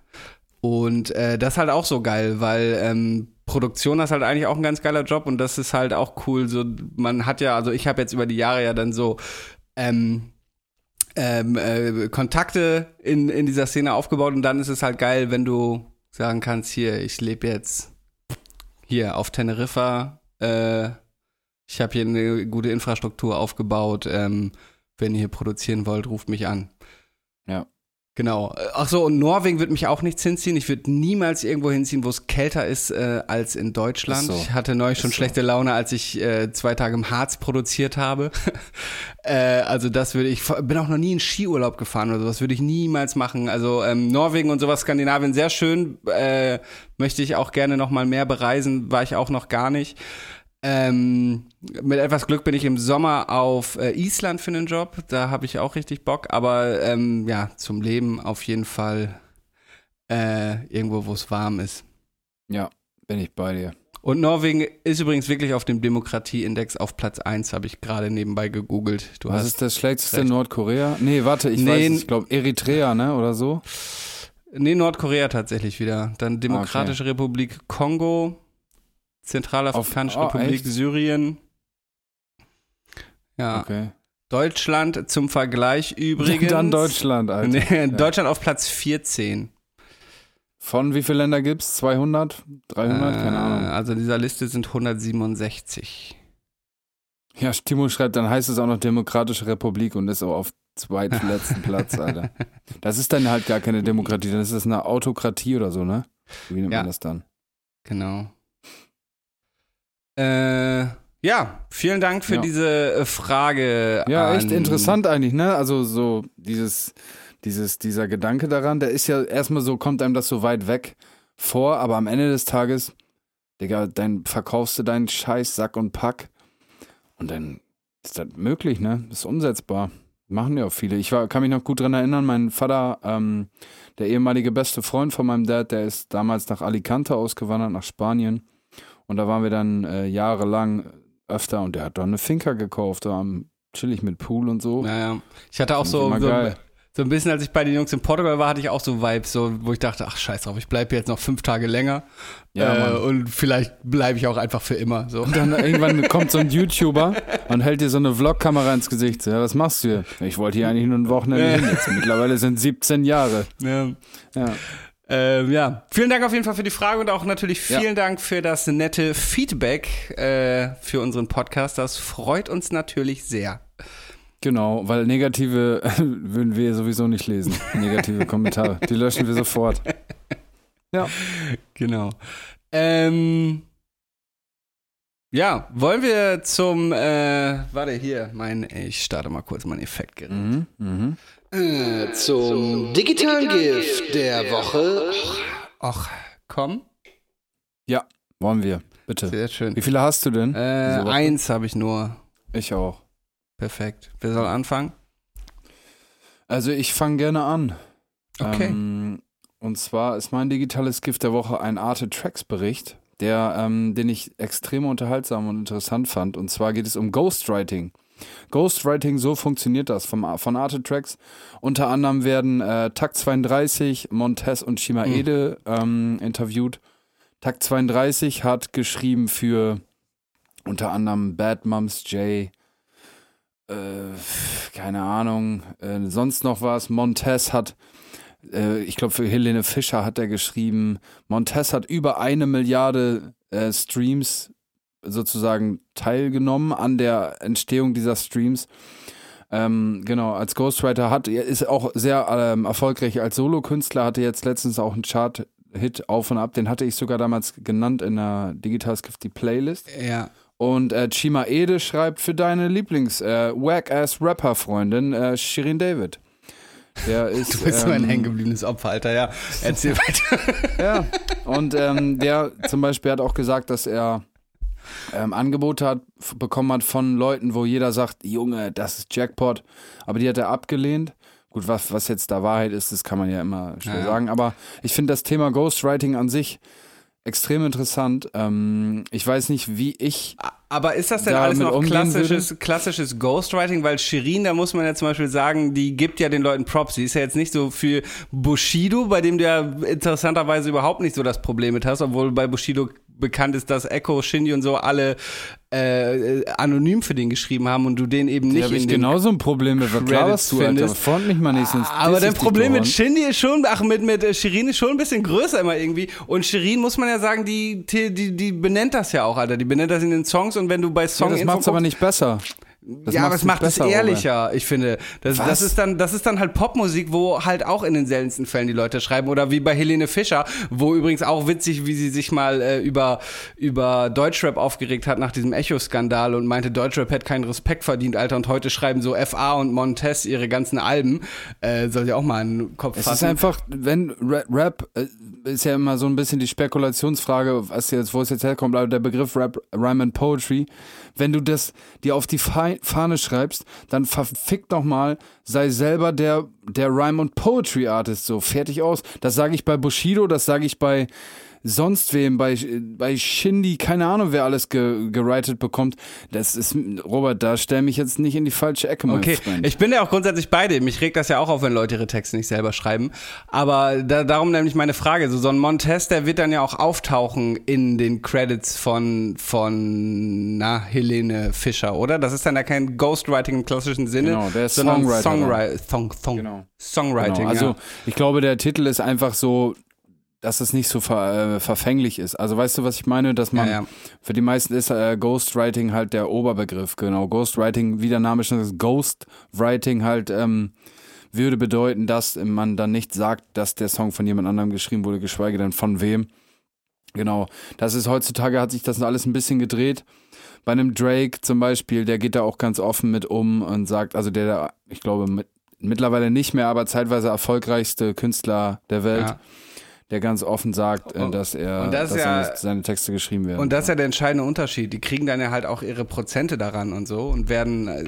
Und äh, das ist halt auch so geil, weil ähm, Produktion ist halt eigentlich auch ein ganz geiler Job und das ist halt auch cool. So, man hat ja, also ich habe jetzt über die Jahre ja dann so ähm, ähm, äh, Kontakte in, in dieser Szene aufgebaut und dann ist es halt geil, wenn du sagen kannst, hier, ich lebe jetzt hier auf Teneriffa, äh, ich habe hier eine gute Infrastruktur aufgebaut, ähm, wenn ihr hier produzieren wollt, ruft mich an. Ja. Genau. Ach so, und Norwegen wird mich auch nichts hinziehen. Ich würde niemals irgendwo hinziehen, wo es kälter ist äh, als in Deutschland. So. Ich hatte neulich schon Ist so. schlechte Laune, als ich äh, zwei Tage im Harz produziert habe. äh, also das würde ich, bin auch noch nie in Skiurlaub gefahren oder sowas, würde ich niemals machen. Also ähm, Norwegen und sowas, Skandinavien, sehr schön. Äh, möchte ich auch gerne noch mal mehr bereisen, war ich auch noch gar nicht. Ähm, mit etwas Glück bin ich im Sommer auf äh, Island für einen Job. Da habe ich auch richtig Bock. Aber ähm, ja, zum Leben auf jeden Fall äh, irgendwo, wo es warm ist. Ja, bin ich bei dir. Und Norwegen ist übrigens wirklich auf dem Demokratieindex auf Platz 1, habe ich gerade nebenbei gegoogelt. Du Was hast ist das schlechteste recht. Nordkorea? Nee, warte, ich Nee, weiß, ich glaube Eritrea, ne, oder so. Nee, Nordkorea tatsächlich wieder. Dann Demokratische Republik Kongo, Zentralafrikanische Auf- oh, Republik echt? Syrien. Ja, Okay. Deutschland zum Vergleich übrigens. Dann Deutschland, Alter. Nee, Deutschland auf Platz 14. Von wie viele Länder gibt's? 200? 300? Keine Äh, Ahnung. Also in dieser Liste sind 167. Ja, Timo schreibt, dann heißt es auch noch Demokratische Republik und ist auch auf zweitletzten Platz, Alter. Das ist dann halt gar keine Demokratie, dann ist das eine Autokratie oder so, ne? Wie nennt Ja. man das dann? Genau. Äh, ja, vielen Dank für Ja. diese äh, Frage. Ja, echt interessant eigentlich, ne? Also so dieses, dieses, dieser Gedanke daran, der ist ja erstmal so, kommt einem das so weit weg vor, aber am Ende des Tages, Digga, dann verkaufst du deinen Scheiß Sack und Pack und dann ist das möglich, ne? Ist umsetzbar. Machen ja auch viele. Ich war, kann mich noch gut dran erinnern, mein Vater, ähm, der ehemalige beste Freund von meinem Dad, der ist damals nach Alicante ausgewandert, nach Spanien. Und da waren wir dann äh, jahrelang öfter und der hat doch eine Finca gekauft, da am chillig mit Pool und so. Naja, ich hatte auch so, so, so ein bisschen, als ich bei den Jungs in Portugal war, hatte ich auch so Vibes, so, wo ich dachte, ach scheiß drauf, ich bleibe jetzt noch fünf Tage länger. Ja, äh, und vielleicht bleibe ich auch einfach für immer. So. Und dann irgendwann kommt so ein YouTuber und hält dir so eine Vlogkamera ins Gesicht. Ja, was machst du hier? Ich wollte hier eigentlich nur ein Wochenende hin. Jetzt, mittlerweile sind 17 Jahre. Ja. Ja. Ähm, ja, vielen Dank auf jeden Fall für die Frage und auch natürlich vielen Ja. Dank für das nette Feedback äh, für unseren Podcast. Das freut uns natürlich sehr. Genau, weil negative würden wir sowieso nicht lesen. Negative Kommentare. Die löschen wir sofort. Ja. Genau. Ähm, ja, wollen wir zum, äh, warte hier, mein, ich starte mal kurz mein Effektgerät. Mhm. Mhm. Zum digitalen Gift der Woche. Ach, komm. Wollen wir, bitte. Sehr schön. Wie viele hast du denn? Äh, eins habe ich nur. Ich auch. Perfekt. Wer soll anfangen? Also ich fange gerne an. Okay. Ähm, und zwar ist mein digitales Gift der Woche ein Arte Tracks Bericht, der, ähm, den ich extrem unterhaltsam und interessant fand. Und zwar geht es um Ghostwriting. Ghostwriting, so funktioniert das vom, von Arte Tracks. Unter anderem werden äh, Takt 32, Montez und Shimaede ähm, interviewt. Takt 32 hat geschrieben für unter anderem Bad Moms J, äh, keine Ahnung, äh, sonst noch was. Montez hat, äh, ich glaube für Helene Fischer hat er geschrieben, Montez hat über eine Milliarde äh, Streams sozusagen teilgenommen an der Entstehung dieser Streams. Ähm, genau, als Ghostwriter hat, er ist auch sehr ähm, erfolgreich als Solokünstler, hatte jetzt letztens auch einen Chart-Hit auf und ab, den hatte ich sogar damals genannt in der Digital Skift die Playlist. Ja. Und äh, Chima Ede schreibt für deine Lieblings äh, äh, Shirin David. Der ist, Du bist so ein ähm, hängengebliebenes Opfer, Alter, ja. Erzähl weiter. Ja, und ähm, der zum Beispiel hat auch gesagt, dass er ähm, Angebote hat, bekommen hat von Leuten, wo jeder sagt, Junge, das ist Jackpot. Aber die hat er abgelehnt. Gut, was, was jetzt da Wahrheit ist, das kann man ja immer schwer Ja, sagen. Aber ich finde das Thema Ghostwriting an sich extrem interessant. Ähm, ich weiß nicht, wie ich Aber ist das denn damit alles noch klassisches, klassisches Ghostwriting? Weil Shirin, da muss man ja zum Beispiel sagen, die gibt ja den Leuten Props. Sie ist ja jetzt nicht so für Bushido, bei dem du ja interessanterweise überhaupt nicht so das Problem mit hast, obwohl bei Bushido bekannt ist, dass Echo, Shindy und so alle äh, anonym für den geschrieben haben und du den eben nicht habe ich in den genauso ein Problem mit. Was laberst du, Alter? findest. Front mich mal nicht, sonst Aber diss dein Problem mit. Shindy ist schon, ach, mit, mit äh, Shirin ist schon ein bisschen größer immer irgendwie. Und Shirin muss man ja sagen, die, die, die, benennt das ja auch, Alter. Die benennt das in den Songs und wenn du bei Ja, Song das macht's aber nicht besser. Das ja, aber es macht es ehrlicher, ich finde. Das, das, ist dann, das ist dann halt Popmusik, wo halt auch in den seltensten Fällen die Leute schreiben. Oder wie bei Helene Fischer, wo übrigens auch witzig, wie sie sich mal äh, über, über Deutschrap aufgeregt hat nach diesem Echo-Skandal und meinte, Deutschrap hätte keinen Respekt verdient, Alter. Und heute schreiben so FA und Montez ihre ganzen Alben. Äh, soll ich auch mal in den Kopf Es fassen. ist einfach, wenn Ra- Rap äh, ist ja immer so ein bisschen die Spekulationsfrage, was jetzt, wo es jetzt herkommt, aber der Begriff Rap, Rhyme and Poetry, wenn du das dir auf die Fa- Fahne schreibst, dann verfick doch mal, sei selber der, der Rhyme and Poetry Artist, so fertig aus. Das sage ich bei Bushido, das sage ich bei sonst wem, bei, bei Shindy, keine Ahnung, wer alles ge, geritet bekommt. Das ist, Robert, da stell mich jetzt nicht in die falsche Ecke, mein Okay, Freund. ich bin ja auch grundsätzlich bei dir. Mich regt das ja auch auf, wenn Leute ihre Texte nicht selber schreiben. Aber da, darum nämlich meine Frage. So, so ein Montez, der wird dann ja auch auftauchen in den Credits von, von, na, Helene Fischer, oder? Das ist dann ja kein Ghostwriting im klassischen Sinne, Genau, der ist sondern Songwriter Songwri Song, Song, Genau. Songwriting. Genau. Also ja. ich glaube, der Titel ist einfach so, dass es nicht so ver, äh, verfänglich ist. Also weißt du, was ich meine? Dass man Ja, ja. für die meisten ist äh, Ghostwriting halt der Oberbegriff. Genau, Ghostwriting, wie der Name schon sagt, Ghostwriting halt ähm, würde bedeuten, dass man dann nicht sagt, dass der Song von jemand anderem geschrieben wurde, geschweige denn von wem. Genau, das ist heutzutage hat sich das alles ein bisschen gedreht. Bei einem Drake zum Beispiel, der geht da auch ganz offen mit um und sagt, also der, ich glaube, mit, mittlerweile nicht mehr, aber zeitweise erfolgreichste Künstler der Welt, Ja. Der ganz offen sagt, äh, dass er, das dass ja- seine, seine Texte geschrieben werden. Und das ist ja der entscheidende Unterschied. Die kriegen dann ja halt auch ihre Prozente daran und so und werden äh,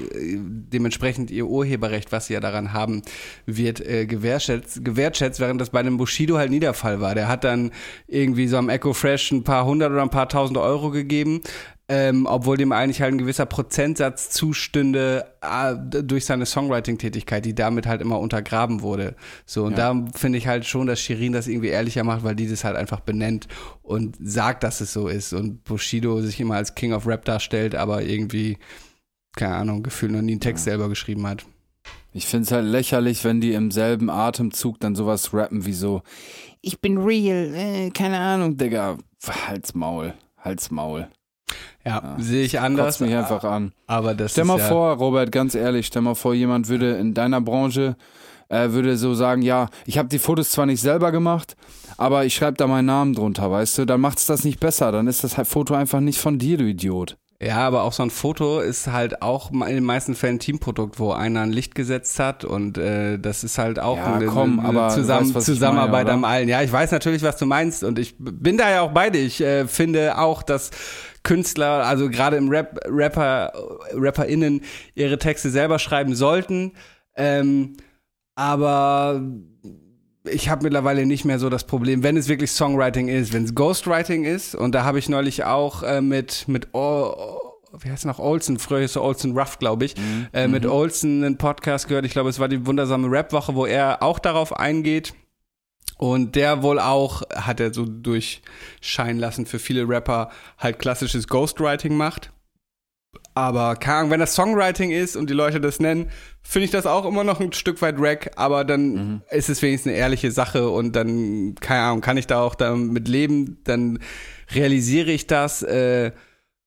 dementsprechend ihr Urheberrecht, was sie ja daran haben, wird äh, gewertschätzt, gewertschätzt, während das bei einem Bushido halt nie der Fall war. Der hat dann irgendwie so am Echo Fresh ein paar hundert oder ein paar tausend Euro gegeben. Ähm, obwohl dem eigentlich halt ein gewisser Prozentsatz zustünde äh, durch seine Songwriting-Tätigkeit, die damit halt immer untergraben wurde. So, und da finde ich halt schon, dass Shirin das irgendwie ehrlicher macht, weil die das halt einfach benennt und sagt, dass es so ist. Und Bushido sich immer als King of Rap darstellt, aber irgendwie, keine Ahnung, gefühlt noch nie einen Text selber geschrieben hat. Ich finde es halt lächerlich, wenn die im selben Atemzug dann sowas rappen wie so, ich bin real, äh, keine Ahnung, Digga, halt's Maul, halt's Maul. Ja, sehe ich anders. Kotzt mich einfach an. Aber das Stell mal ja, vor, Robert, ganz ehrlich, stell mal vor, jemand würde in deiner Branche äh, würde so sagen, ja, ich habe die Fotos zwar nicht selber gemacht, aber ich schreibe da meinen Namen drunter, weißt du? Dann macht's das nicht besser, dann ist das halt Foto einfach nicht von dir, du Idiot. Ja, aber auch so ein Foto ist halt auch in den meisten Fällen ein Teamprodukt, wo einer ein Licht gesetzt hat und äh, das ist halt auch Ja, eine, komm, eine Zusammen weißt, Zusammenarbeit meine, am allen. Ja, ich weiß natürlich, was du meinst und ich bin da ja auch bei dir. Ich äh, finde auch, dass Künstler, also gerade im Rap, Rapper, RapperInnen ihre Texte selber schreiben sollten. Ähm, aber ich habe mittlerweile nicht mehr so das Problem, wenn es wirklich Songwriting ist, wenn es Ghostwriting ist. Und da habe ich neulich auch äh, mit, mit o wie heißt noch, Olsen, früher hieß er Olsen Ruff, glaube ich, äh, mit Olsen einen Podcast gehört. Ich glaube, es war die wundersame Rap-Woche, wo er auch darauf eingeht. Und der wohl auch, hat er so durchscheinen lassen, für viele Rapper halt klassisches Ghostwriting macht. Aber keine Ahnung, wenn das Songwriting ist und die Leute das nennen, finde ich das auch immer noch ein Stück weit Rack, aber dann ist es wenigstens eine ehrliche Sache und dann, keine Ahnung, kann ich da auch damit leben, dann realisiere ich das, äh,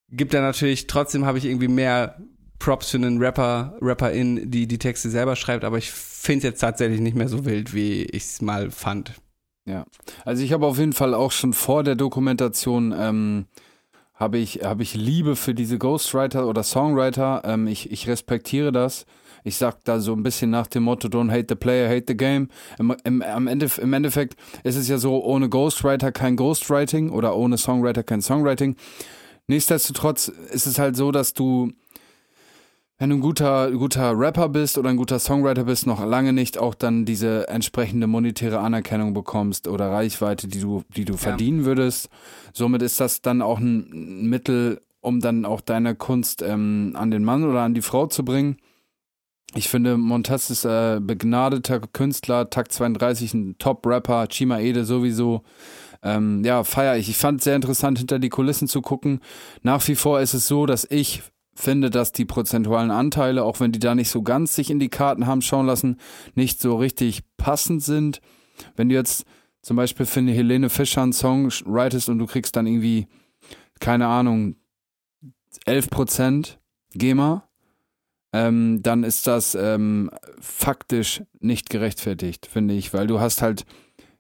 gibt da natürlich, trotzdem habe ich irgendwie mehr Props für einen Rapper, Rapperin, die die Texte selber schreibt, aber ich finde es jetzt tatsächlich nicht mehr so wild, wie ich es mal fand. Ja. Also ich habe auf jeden Fall auch schon vor der Dokumentation ähm, habe ich, habe ich Liebe für diese Ghostwriter oder Songwriter. Ähm, ich, ich respektiere das. Ich sag da so ein bisschen nach dem Motto, don't hate the player, hate the game. Im, im, am Ende, Im Endeffekt ist es ja so, ohne Ghostwriter kein Ghostwriting oder ohne Songwriter kein Songwriting. Nichtsdestotrotz ist es halt so, dass du, wenn du ein guter, guter Rapper bist oder ein guter Songwriter bist, noch lange nicht auch dann diese entsprechende monetäre Anerkennung bekommst oder Reichweite, die du, die du ja. verdienen würdest. Somit ist das dann auch ein Mittel, um dann auch deine Kunst ähm, an den Mann oder an die Frau zu bringen. Ich finde, Montez ist äh, begnadeter Künstler, Takt 32, ein Top-Rapper, Chima Ede sowieso. Ähm, ja, feier ich. Ich fand es sehr interessant, hinter die Kulissen zu gucken. Nach wie vor ist es so, dass ich finde, dass die prozentualen Anteile, auch wenn die da nicht so ganz sich in die Karten haben schauen lassen, nicht so richtig passend sind. Wenn du jetzt zum Beispiel für eine Helene Fischer einen Song writest und du kriegst dann irgendwie, keine Ahnung, 11% GEMA, ähm, dann ist das ähm, faktisch nicht gerechtfertigt, finde ich, weil du hast halt,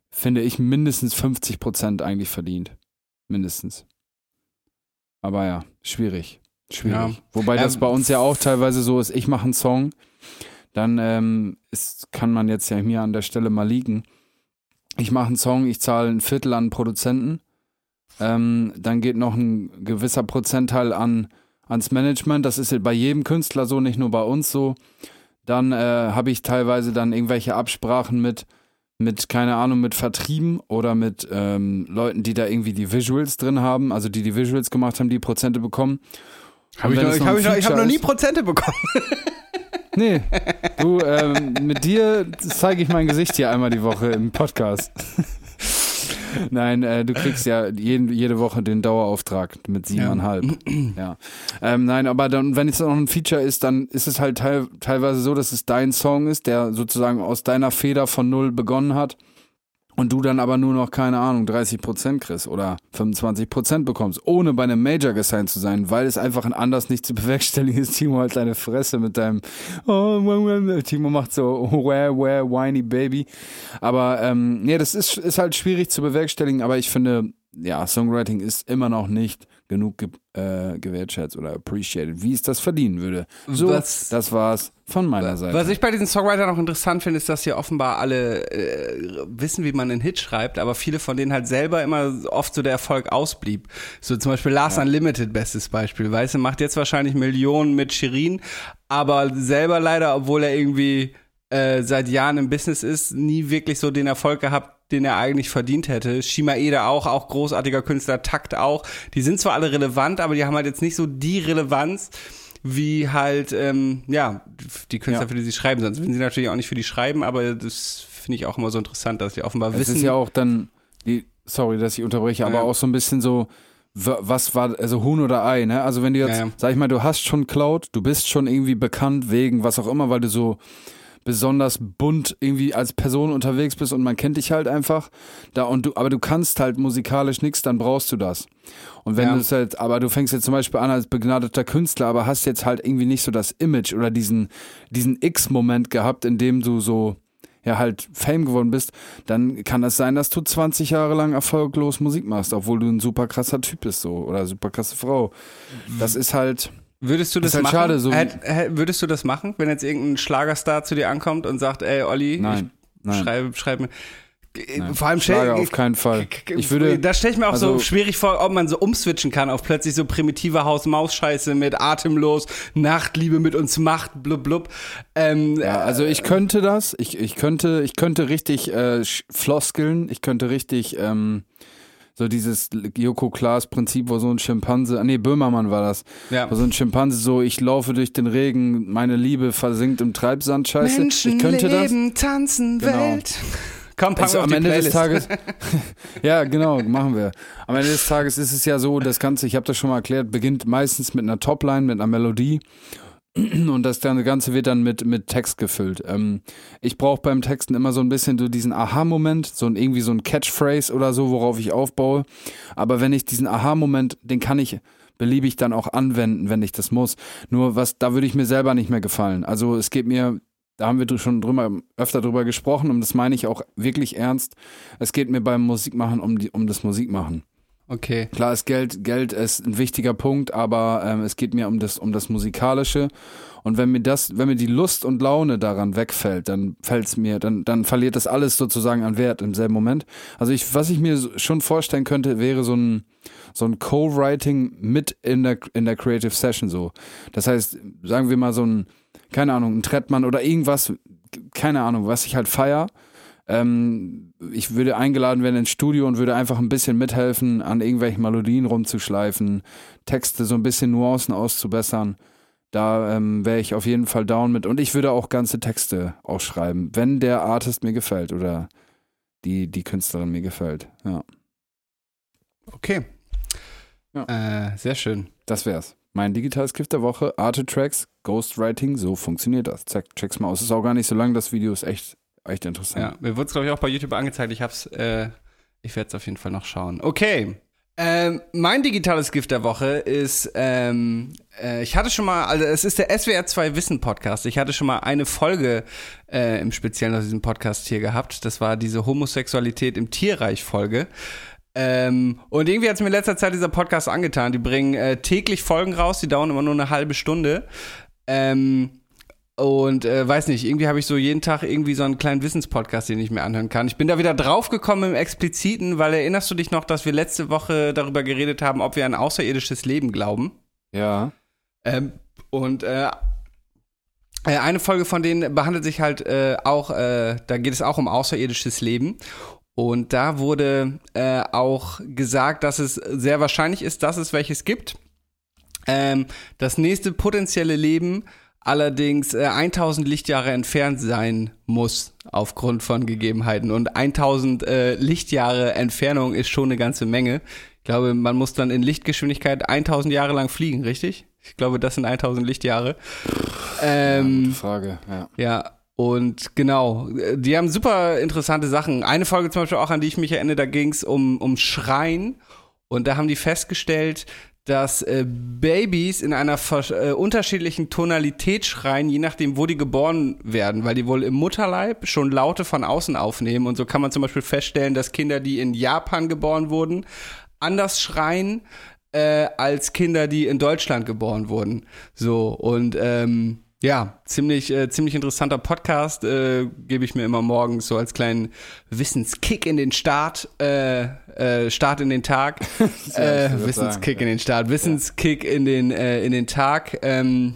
finde ich, mindestens 50 Prozent eigentlich verdient. Mindestens. Aber ja, schwierig. Schwierig. Ja. Wobei das ähm, bei uns ja auch teilweise so ist, ich mache einen Song, dann ähm, ist, kann man jetzt ja mir an der Stelle mal liegen. Ich mache einen Song, ich zahle ein Viertel an Produzenten, ähm, dann geht noch ein gewisser Prozentteil an ans Management. Das ist bei jedem Künstler so, nicht nur bei uns so. Dann äh, habe ich teilweise dann irgendwelche Absprachen mit, mit, keine Ahnung, mit Vertrieben oder mit ähm, Leuten, die da irgendwie die Visuals drin haben, also die die Visuals gemacht haben, die Prozente bekommen. Hab ich, noch, ich, hab ich, noch, ich habe noch nie Prozente bekommen. Nee, du, ähm, mit dir zeige ich mein Gesicht hier einmal die Woche im Podcast. Nein, äh, du kriegst ja jeden, jede Woche den Dauerauftrag mit siebeneinhalb. Ja. ja. Ähm, nein, aber dann, wenn es noch ein Feature ist, dann ist es halt teil, teilweise so, dass es dein Song ist, der sozusagen aus deiner Feder von null begonnen hat und du dann aber nur noch, keine Ahnung, 30 Prozent kriegst oder 25 Prozent bekommst, ohne bei einem Major gesigned zu sein, weil es einfach ein anders nicht zu bewerkstelligen ist. Timo halt deine Fresse mit deinem oh, Timo macht so where, where, whiny baby. Aber ähm, nee, das ist, ist halt schwierig zu bewerkstelligen, aber ich finde, ja, Songwriting ist immer noch nicht genug ge äh, gewertschätzt oder appreciated, wie es das verdienen würde. So, was, das war's von meiner Seite. Was ich bei diesen Songwritern noch interessant finde, ist, dass hier offenbar alle äh, wissen, wie man einen Hit schreibt, aber viele von denen halt selber immer oft so der Erfolg ausblieb. So zum Beispiel Lars ja. Unlimited, bestes Beispiel. Weißt du, macht jetzt wahrscheinlich Millionen mit Shirin, aber selber leider, obwohl er irgendwie äh, seit Jahren im Business ist, nie wirklich so den Erfolg gehabt, den er eigentlich verdient hätte. Shima Eda auch, auch großartiger Künstler, Takt auch. Die sind zwar alle relevant, aber die haben halt jetzt nicht so die Relevanz, wie halt, ähm, ja, die Künstler, ja. für die sie schreiben. Sonst würden sie natürlich auch nicht für die schreiben, aber das finde ich auch immer so interessant, dass die offenbar wissen. Es ist ja auch dann, die, sorry, dass ich unterbreche, aber ja. auch so ein bisschen so, was war, also Huhn oder Ei, ne? Also wenn du jetzt, ja, sag ich mal, du hast schon Cloud, du bist schon irgendwie bekannt wegen was auch immer, weil du so besonders bunt irgendwie als Person unterwegs bist und man kennt dich halt einfach. Da und du, aber du kannst halt musikalisch nichts, dann brauchst du das. Und wenn ja. du es halt, aber du fängst jetzt zum Beispiel an als begnadeter Künstler, aber hast jetzt halt irgendwie nicht so das Image oder diesen, diesen X-Moment gehabt, in dem du so, ja halt Fame geworden bist, dann kann es sein, dass du 20 Jahre lang erfolglos Musik machst, obwohl du ein super krasser Typ bist so oder super krasse Frau. Das ist halt Würdest du das halt machen? Schade, so würdest du das machen, wenn jetzt irgendein Schlagerstar zu dir ankommt und sagt, ey Olli, nein, ich nein. schreibe, schreibe mir. Nein, vor allem Schlager auf keinen Fall. Ich würde, da stelle ich mir auch also, so schwierig vor, ob man so umswitchen kann auf plötzlich so primitive Haus-Maus-Scheiße mit Atemlos, Nachtliebe mit uns macht, blub blub. Ähm, ja, also ich könnte das, ich, ich könnte, ich könnte richtig äh, floskeln, ich könnte richtig ähm, so dieses Joko Klaas Prinzip, wo so ein Schimpanse, ah, nee, Böhmermann war das, ja. wo so ein Schimpanse so, ich laufe durch den Regen, meine Liebe versinkt im Treibsand, scheiße. Menschen ich könnte leben, das. tanzen, genau. Welt. Komm, packen also, am Ende Playlist. des Tages. ja, genau, machen wir. Am Ende des Tages ist es ja so, das Ganze, ich habe das schon mal erklärt, beginnt meistens mit einer Topline, mit einer Melodie und das Ganze wird dann mit, mit Text gefüllt. Ähm, ich brauche beim Texten immer so ein bisschen so diesen Aha-Moment, so ein, irgendwie so ein Catchphrase oder so, worauf ich aufbaue. Aber wenn ich diesen Aha-Moment, den kann ich beliebig dann auch anwenden, wenn ich das muss. Nur was, da würde ich mir selber nicht mehr gefallen. Also es geht mir, da haben wir schon drüber, öfter drüber gesprochen und das meine ich auch wirklich ernst. Es geht mir beim Musikmachen um, die, um das Musikmachen. Okay. Klar ist Geld, Geld ist ein wichtiger Punkt, aber ähm, es geht mir um das, um das Musikalische. Und wenn mir das, wenn mir die Lust und Laune daran wegfällt, dann fällt's mir, dann, dann verliert das alles sozusagen an Wert im selben Moment. Also ich, was ich mir schon vorstellen könnte, wäre so ein, so ein Co-Writing mit in der, in der Creative Session so. Das heißt, sagen wir mal so ein, keine Ahnung, ein Trettmann oder irgendwas, keine Ahnung, was ich halt feier. Ähm, ich würde eingeladen werden ins Studio und würde einfach ein bisschen mithelfen, an irgendwelchen Melodien rumzuschleifen, Texte so ein bisschen Nuancen auszubessern. Da ähm, wäre ich auf jeden Fall down mit. Und ich würde auch ganze Texte auch schreiben, wenn der Artist mir gefällt oder die, die Künstlerin mir gefällt. Ja, Okay. Äh, sehr schön. das wär's. Mein digitales Gift der Woche, Arte Tracks, Ghostwriting, so funktioniert das. Zack, check's mal aus. Ist auch gar nicht so lang, das Video ist echt, echt interessant. Ja, mir wurde es, glaube ich, auch bei YouTube angezeigt. Ich hab's, äh, ich werde es auf jeden Fall noch schauen. Okay. Ähm, mein digitales Gift der Woche ist, ähm, äh, ich hatte schon mal, also es ist der SWR 2 Wissen Podcast. Ich hatte schon mal eine Folge äh, im Speziellen aus diesem Podcast hier gehabt. Das war diese Homosexualität im Tierreich Folge. Ähm, und irgendwie hat es mir in letzter Zeit dieser Podcast angetan. Die bringen äh, täglich Folgen raus, die dauern immer nur eine halbe Stunde. Ähm, und äh, weiß nicht, irgendwie habe ich so jeden Tag irgendwie so einen kleinen Wissenspodcast, den ich mir anhören kann. Ich bin da wieder draufgekommen im Expliziten, weil erinnerst du dich noch, dass wir letzte Woche darüber geredet haben, ob wir an außerirdisches Leben glauben? Ja. Ähm, und äh, äh, eine Folge von denen behandelt sich halt äh, auch, äh, da geht es auch um außerirdisches Leben. Und da wurde äh, auch gesagt, dass es sehr wahrscheinlich ist, dass es welches gibt. Ähm, das nächste potenzielle Leben allerdings äh, 1000 Lichtjahre entfernt sein muss aufgrund von Gegebenheiten. Und 1000 äh, Lichtjahre Entfernung ist schon eine ganze Menge. Ich glaube, man muss dann in Lichtgeschwindigkeit 1000 Jahre lang fliegen, richtig? Ich glaube, das sind 1000 Lichtjahre. Ähm, Gute Frage, ja. ja, und genau, die haben super interessante Sachen. Eine Folge zum Beispiel auch, an die ich mich erinnere, da ging es um, um Schreien. Und da haben die festgestellt, dass äh, Babys in einer äh, unterschiedlichen Tonalität schreien, je nachdem, wo die geboren werden, weil die wohl im Mutterleib schon Laute von außen aufnehmen. Und so kann man zum Beispiel feststellen, dass Kinder, die in Japan geboren wurden, anders schreien äh, als Kinder, die in Deutschland geboren wurden. So, und ähm, ja, ziemlich, äh, ziemlich interessanter Podcast. Äh, Gebe ich mir immer morgens so als kleinen Wissenskick in den Start, äh, äh, Start in den Tag. Ja, äh, ich Wissenskick sagen, in den Start, Wissenskick in den, äh, in den Tag. Ähm,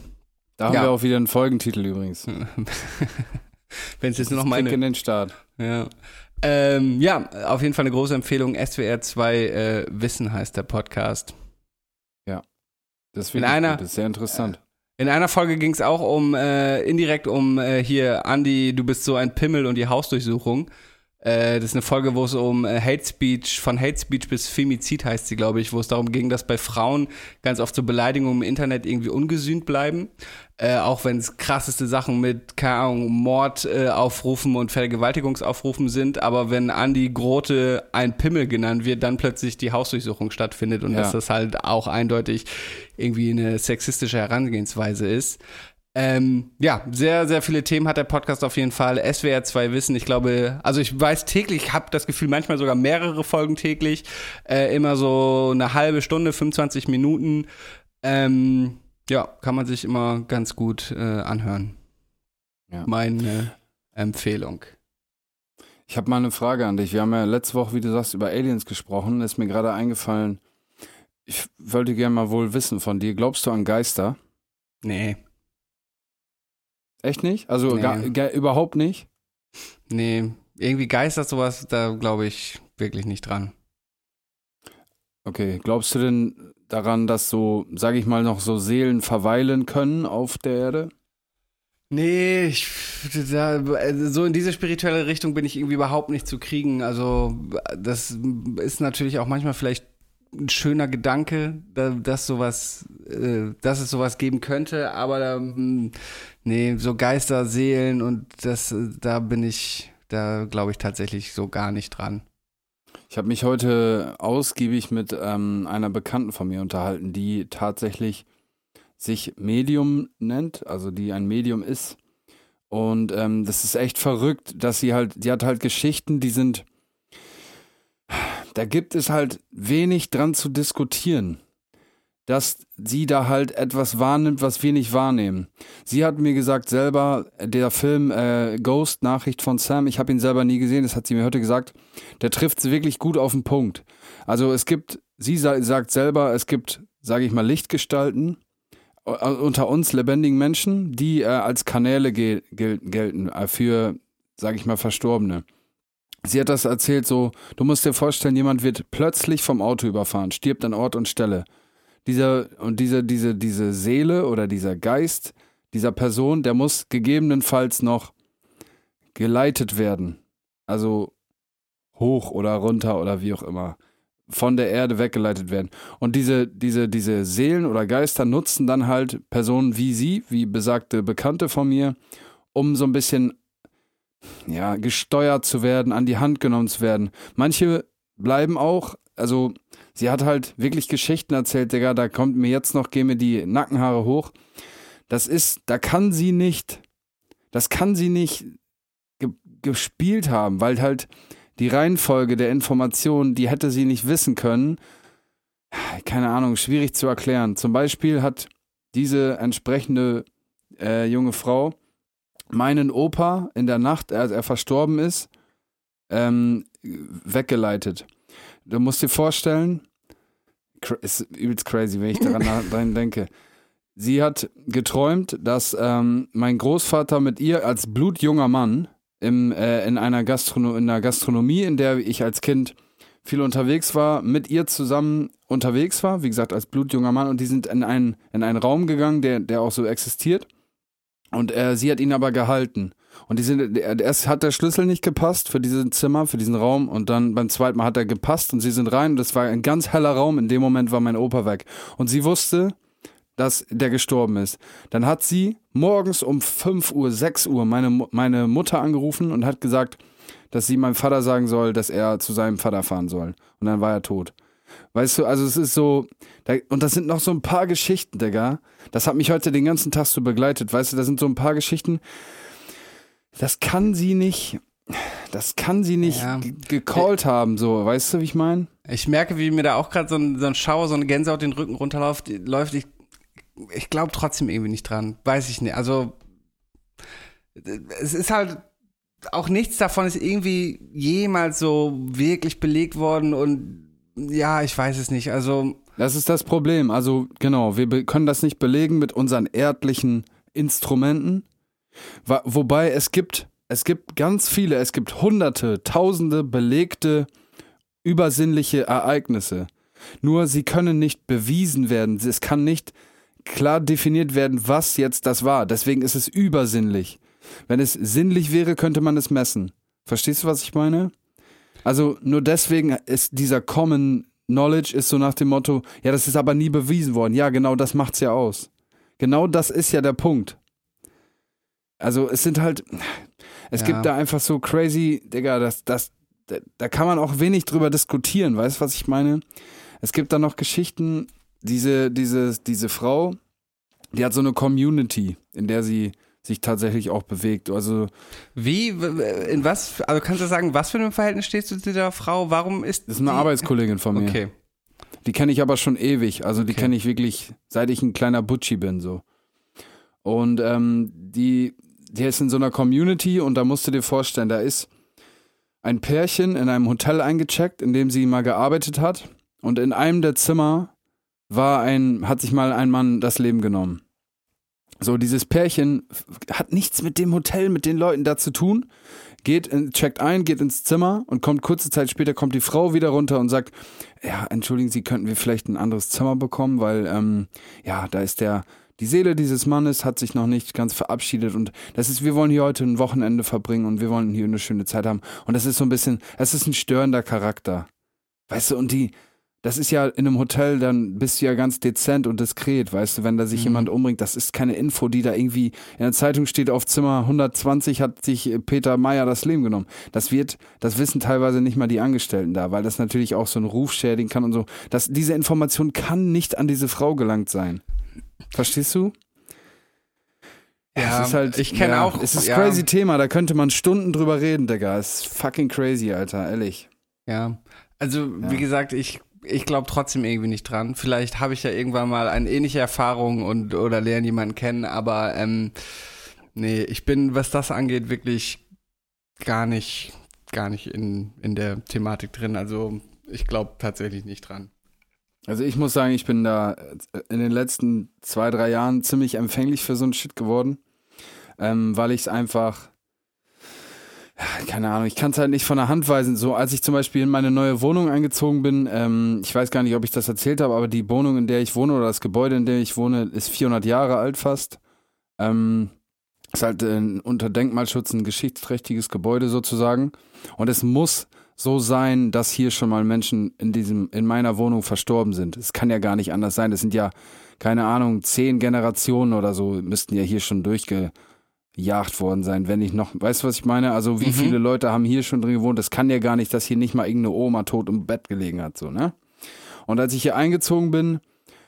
Da haben Ja. wir auch wieder einen Folgentitel übrigens. Wenn es jetzt nur noch Kick meine. in den Start. Ja. Ähm, ja, auf jeden Fall eine große Empfehlung. SWR 2 äh, Wissen heißt der Podcast. Das ist In wirklich einer- gut, das ist sehr interessant. In einer Folge ging es auch um, äh, indirekt um äh, hier, Andy, du bist so ein Pimmel und die Hausdurchsuchung. Äh, das ist eine Folge, wo es um äh, Hate Speech, von Hate Speech bis Femizid heißt sie, glaube ich, wo es darum ging, dass bei Frauen ganz oft so Beleidigungen im Internet irgendwie ungesühnt bleiben. Äh, auch wenn es krasseste Sachen mit, keine Ahnung, Mordaufrufen äh, Aufrufen und Vergewaltigungsaufrufen sind. Aber wenn Andy Grote ein Pimmel genannt wird, dann plötzlich die Hausdurchsuchung stattfindet und Ja. dass das halt auch eindeutig irgendwie eine sexistische Herangehensweise ist. Ähm, ja, sehr, sehr viele Themen hat der Podcast auf jeden Fall. SWR 2 Wissen, ich glaube, also ich weiß täglich, ich habe das Gefühl, manchmal sogar mehrere Folgen täglich, äh, immer so eine halbe Stunde, 25 Minuten. Ähm, ja, kann man sich immer ganz gut äh, anhören. Ja. Meine Empfehlung. Ich habe mal eine Frage an dich. Wir haben ja letzte Woche, wie du sagst, über Aliens gesprochen. Ist mir gerade eingefallen. Ich wollte gerne mal wohl wissen von dir. Glaubst du an Geister? Nee, Echt nicht? Also Nee. gar, gar, überhaupt nicht? nee, irgendwie geistert sowas, da glaube ich wirklich nicht dran. Okay. Glaubst du denn daran, dass so, sage ich mal, noch so Seelen verweilen können auf der Erde? Nee, ich, da, so in diese spirituelle Richtung bin ich irgendwie überhaupt nicht zu kriegen. Also das ist natürlich auch manchmal vielleicht ein schöner Gedanke, da, dass sowas, äh, dass es sowas geben könnte, aber da, hm, nee, so Geister, Seelen und das, äh, da bin ich, da glaube ich tatsächlich so gar nicht dran. Ich habe mich heute ausgiebig mit ähm, einer Bekannten von mir unterhalten, die tatsächlich sich Medium nennt, also die ein Medium ist. Und ähm, das ist echt verrückt, dass sie halt, die hat halt Geschichten, die sind, da gibt es halt wenig dran zu diskutieren, dass sie da halt etwas wahrnimmt, was wir nicht wahrnehmen. Sie hat mir gesagt selber, der Film äh, Ghost, Nachricht von Sam, ich habe ihn selber nie gesehen, das hat sie mir heute gesagt, der trifft sie wirklich gut auf den Punkt. Also es gibt, sie sa sagt selber, es gibt, sage ich mal, Lichtgestalten äh, unter uns lebendigen Menschen, die äh, als Kanäle gel gelten äh, für, sage ich mal, Verstorbene. Sie hat das erzählt so, du musst dir vorstellen, jemand wird plötzlich vom Auto überfahren, stirbt an Ort und Stelle. Dieser, und diese, diese, diese Seele oder dieser Geist dieser Person, der muss gegebenenfalls noch geleitet werden. Also hoch oder runter oder wie auch immer. Von der Erde weggeleitet werden. Und diese, diese, diese Seelen oder Geister nutzen dann halt Personen wie sie, wie besagte Bekannte von mir, um so ein bisschen ja, gesteuert zu werden, an die Hand genommen zu werden. Manche bleiben auch, also sie hat halt wirklich Geschichten erzählt, Digga, da kommt mir jetzt noch, gehen mir die Nackenhaare hoch. Das ist, da kann sie nicht, das kann sie nicht ge gespielt haben, weil halt die Reihenfolge der Informationen, die hätte sie nicht wissen können. Keine Ahnung, schwierig zu erklären. Zum Beispiel hat diese entsprechende äh, junge Frau meinen Opa in der Nacht, als er verstorben ist, ähm, weggeleitet. Du musst dir vorstellen, ist übelst crazy, wenn ich daran, daran denke. Sie hat geträumt, dass ähm, mein Großvater mit ihr als blutjunger Mann im, äh, in, einer Gastrono in einer Gastronomie, in der ich als Kind viel unterwegs war, mit ihr zusammen unterwegs war, wie gesagt, als blutjunger Mann, und die sind in einen, in einen Raum gegangen, der, der auch so existiert. Und äh, sie hat ihn aber gehalten. Und die sind, erst hat der Schlüssel nicht gepasst für dieses Zimmer, für diesen Raum. Und dann beim zweiten Mal hat er gepasst und sie sind rein. Und das war ein ganz heller Raum. In dem Moment war mein Opa weg. Und sie wusste, dass der gestorben ist. Dann hat sie morgens um 5 Uhr, 6 Uhr meine, meine Mutter angerufen und hat gesagt, dass sie meinem Vater sagen soll, dass er zu seinem Vater fahren soll. Und dann war er tot. Weißt du, also es ist so, da, und das sind noch so ein paar Geschichten, Digga. Das hat mich heute den ganzen Tag so begleitet. Weißt du, da sind so ein paar Geschichten, das kann sie nicht, das kann sie nicht Ja. gecallt haben, so. Weißt du, wie ich meine? Ich merke, wie mir da auch gerade so ein, so ein Schauer, so eine Gänsehaut den Rücken runterläuft. Läuft. Ich, ich glaube trotzdem irgendwie nicht dran. Weiß ich nicht. Also, es ist halt auch nichts davon ist irgendwie jemals so wirklich belegt worden und ja, ich weiß es nicht. Also, Das ist das Problem. Also, genau, wir können das nicht belegen mit unseren erdlichen Instrumenten. Wobei es gibt, es gibt ganz viele, es gibt hunderte, tausende belegte übersinnliche Ereignisse. Nur sie können nicht bewiesen werden. Es kann nicht klar definiert werden, was jetzt das war. Deswegen ist es übersinnlich. Wenn es sinnlich wäre, könnte man es messen. Verstehst du, was ich meine? Also nur deswegen ist dieser Common Knowledge ist so nach dem Motto, ja, das ist aber nie bewiesen worden. Ja, genau das macht's ja aus. Genau das ist ja der Punkt. Also es sind halt, es Ja. gibt da einfach so crazy, Digga, das, das, da, da kann man auch wenig drüber diskutieren, weißt du, was ich meine? Es gibt da noch Geschichten, diese, diese, diese Frau, die hat so eine Community, in der sie sich tatsächlich auch bewegt. Also wie, in was, also kannst du sagen, was für ein Verhältnis stehst du zu dieser Frau? Warum ist das ist eine die, Arbeitskollegin von mir. Okay. Die kenne ich aber schon ewig. Also die Okay. kenne ich wirklich, seit ich ein kleiner Butchi bin, so. Und ähm, die, die ist in so einer Community und da musst du dir vorstellen, da ist ein Pärchen in einem Hotel eingecheckt, in dem sie mal gearbeitet hat. Und in einem der Zimmer war ein, hat sich mal ein Mann das Leben genommen. So, dieses Pärchen hat nichts mit dem Hotel, mit den Leuten da zu tun, geht, in, checkt ein, geht ins Zimmer und kommt kurze Zeit später, kommt die Frau wieder runter und sagt, ja, entschuldigen Sie, könnten wir vielleicht ein anderes Zimmer bekommen, weil, ähm, ja, da ist der, die Seele dieses Mannes hat sich noch nicht ganz verabschiedet und das ist, wir wollen hier heute ein Wochenende verbringen und wir wollen hier eine schöne Zeit haben und das ist so ein bisschen, es ist ein störender Charakter. Weißt du, und die, das ist ja in einem Hotel, dann bist du ja ganz dezent und diskret, weißt du, wenn da sich Mhm. jemand umbringt, das ist keine Info, die da irgendwie in der Zeitung steht, auf Zimmer 120 hat sich Peter Meyer das Leben genommen. Das wird, das wissen teilweise nicht mal die Angestellten da, weil das natürlich auch so einen Ruf schädigen kann und so. Das, diese Information kann nicht an diese Frau gelangt sein. Verstehst du? Ja, es ist halt, ich kenne ja, auch. Es ist ja, crazy Thema, da könnte man Stunden drüber reden, Digga. Es ist fucking crazy, Alter, ehrlich. Ja. Also, wie gesagt, ich, ich glaube trotzdem irgendwie nicht dran. Vielleicht habe ich ja irgendwann mal eine ähnliche Erfahrung und oder lerne jemanden kennen, aber ähm, nee, ich bin, was das angeht, wirklich gar nicht, gar nicht in, in der Thematik drin. Also ich glaube tatsächlich nicht dran. Also ich muss sagen, ich bin da äh, in den letzten zwei, drei Jahren ziemlich empfänglich für so ein Shit geworden, ähm, weil ich es einfach, keine Ahnung, ich kann es halt nicht von der Hand weisen. So, als ich zum Beispiel in meine neue Wohnung eingezogen bin, ähm, ich weiß gar nicht, ob ich das erzählt habe, aber die Wohnung, in der ich wohne oder das Gebäude, in dem ich wohne, ist 400 Jahre alt fast. Ähm, ist halt äh, unter Denkmalschutz ein geschichtsträchtiges Gebäude sozusagen. Und es muss so sein, dass hier schon mal Menschen in diesem, in meiner Wohnung verstorben sind. Es kann ja gar nicht anders sein. Das sind ja, keine Ahnung, zehn Generationen oder so müssten ja hier schon durchgejagt worden sein, wenn nicht noch, weißt du, was ich meine? Also wie Mhm. viele Leute haben hier schon drin gewohnt? Das kann ja gar nicht, dass hier nicht mal irgendeine Oma tot im Bett gelegen hat, so, ne? Und als ich hier eingezogen bin,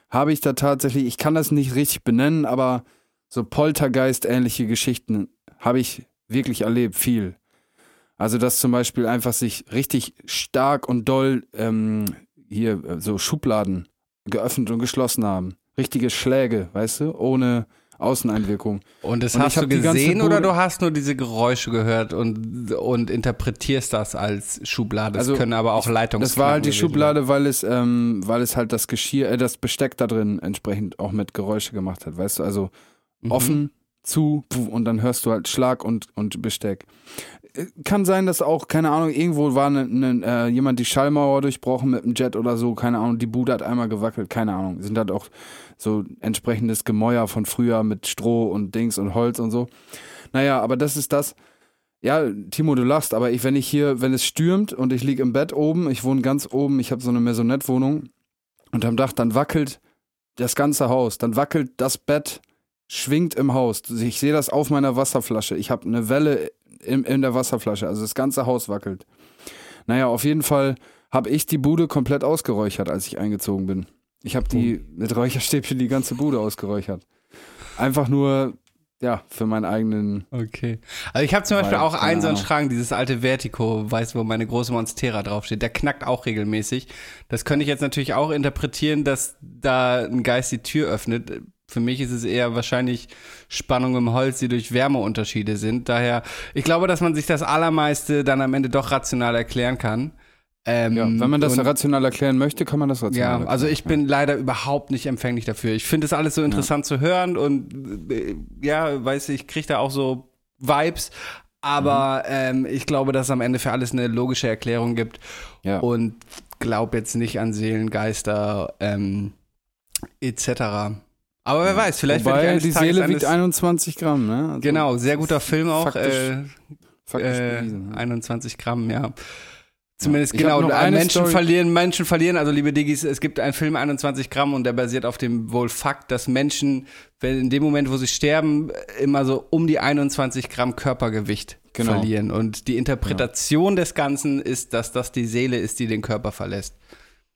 habe ich da tatsächlich, ich kann das nicht richtig benennen, aber so Poltergeist-ähnliche Geschichten habe ich wirklich erlebt, viel. Also, dass zum Beispiel einfach sich richtig stark und doll ähm, hier äh, so Schubladen geöffnet und geschlossen haben. Richtige Schläge, weißt du, ohne Außeneinwirkung. Und das Und hast du gesehen oder du hast nur diese Geräusche gehört und, und interpretierst das als Schublade? Das Also, können aber auch Leitungsknacken Das war halt die sein. Schublade, weil es, ähm, weil es halt das Geschirr, äh, das Besteck da drin entsprechend auch mit Geräusche gemacht hat, weißt du, also Mhm. offen, zu, und dann hörst du halt Schlag und, und Besteck. Kann sein, dass auch, keine Ahnung, irgendwo war ne, ne, äh, jemand die Schallmauer durchbrochen mit einem Jet oder so, keine Ahnung, die Bude hat einmal gewackelt, keine Ahnung. Sind halt auch so entsprechendes Gemäuer von früher mit Stroh und Dings und Holz und so. Naja, aber das ist das. Ja, Timo, du lachst, aber ich, wenn ich hier, wenn es stürmt und ich liege im Bett oben, ich wohne ganz oben, ich habe so eine Maisonette-Wohnung und am Dach, dann wackelt das ganze Haus, dann wackelt das Bett, schwingt im Haus. Ich sehe das auf meiner Wasserflasche. Ich habe eine Welle in, in der Wasserflasche, also das ganze Haus wackelt. Naja, auf jeden Fall habe ich die Bude komplett ausgeräuchert, als ich eingezogen bin. Ich habe die mit Räucherstäbchen die ganze Bude ausgeräuchert. Einfach nur, ja, für meinen eigenen. Okay. Also ich habe zum Beispiel auch einen so einen. Schrank, dieses alte Vertico, weißt du, wo meine große Monstera draufsteht. Der knackt auch regelmäßig. Das könnte ich jetzt natürlich auch interpretieren, dass da ein Geist die Tür öffnet. Für mich ist es eher wahrscheinlich Spannung im Holz, die durch Wärmeunterschiede sind. Daher, ich glaube, dass man sich das Allermeiste dann am Ende doch rational erklären kann. Ähm, Ja, wenn man das und- rational erklären möchte, kann man das rational ja, erklären. also ich bin leider überhaupt nicht empfänglich dafür. Ich finde das alles so interessant zu hören und äh, ja, weiß ich, kriege da auch so Vibes. Aber ähm, ich glaube, dass es am Ende für alles eine logische Erklärung gibt Ja. und glaube jetzt nicht an Seelen, Geister ähm, etc. Aber wer weiß, vielleicht werde ich Wobei die Tages Seele wiegt eines, 21 Gramm, ne? Also Genau, sehr guter Film auch. faktisch- Äh, faktisch äh, bewiesen, ne? 21 Gramm, ja. Zumindest Ich genau. Menschen Story- verlieren, Menschen verlieren. Also liebe Diggis, es gibt einen Film 21 Gramm und der basiert auf dem wohl Fakt, dass Menschen, wenn in dem Moment, wo sie sterben, immer so um die 21 Gramm Körpergewicht Genau. verlieren. Und die Interpretation des Ganzen ist, dass das die Seele ist, die den Körper verlässt.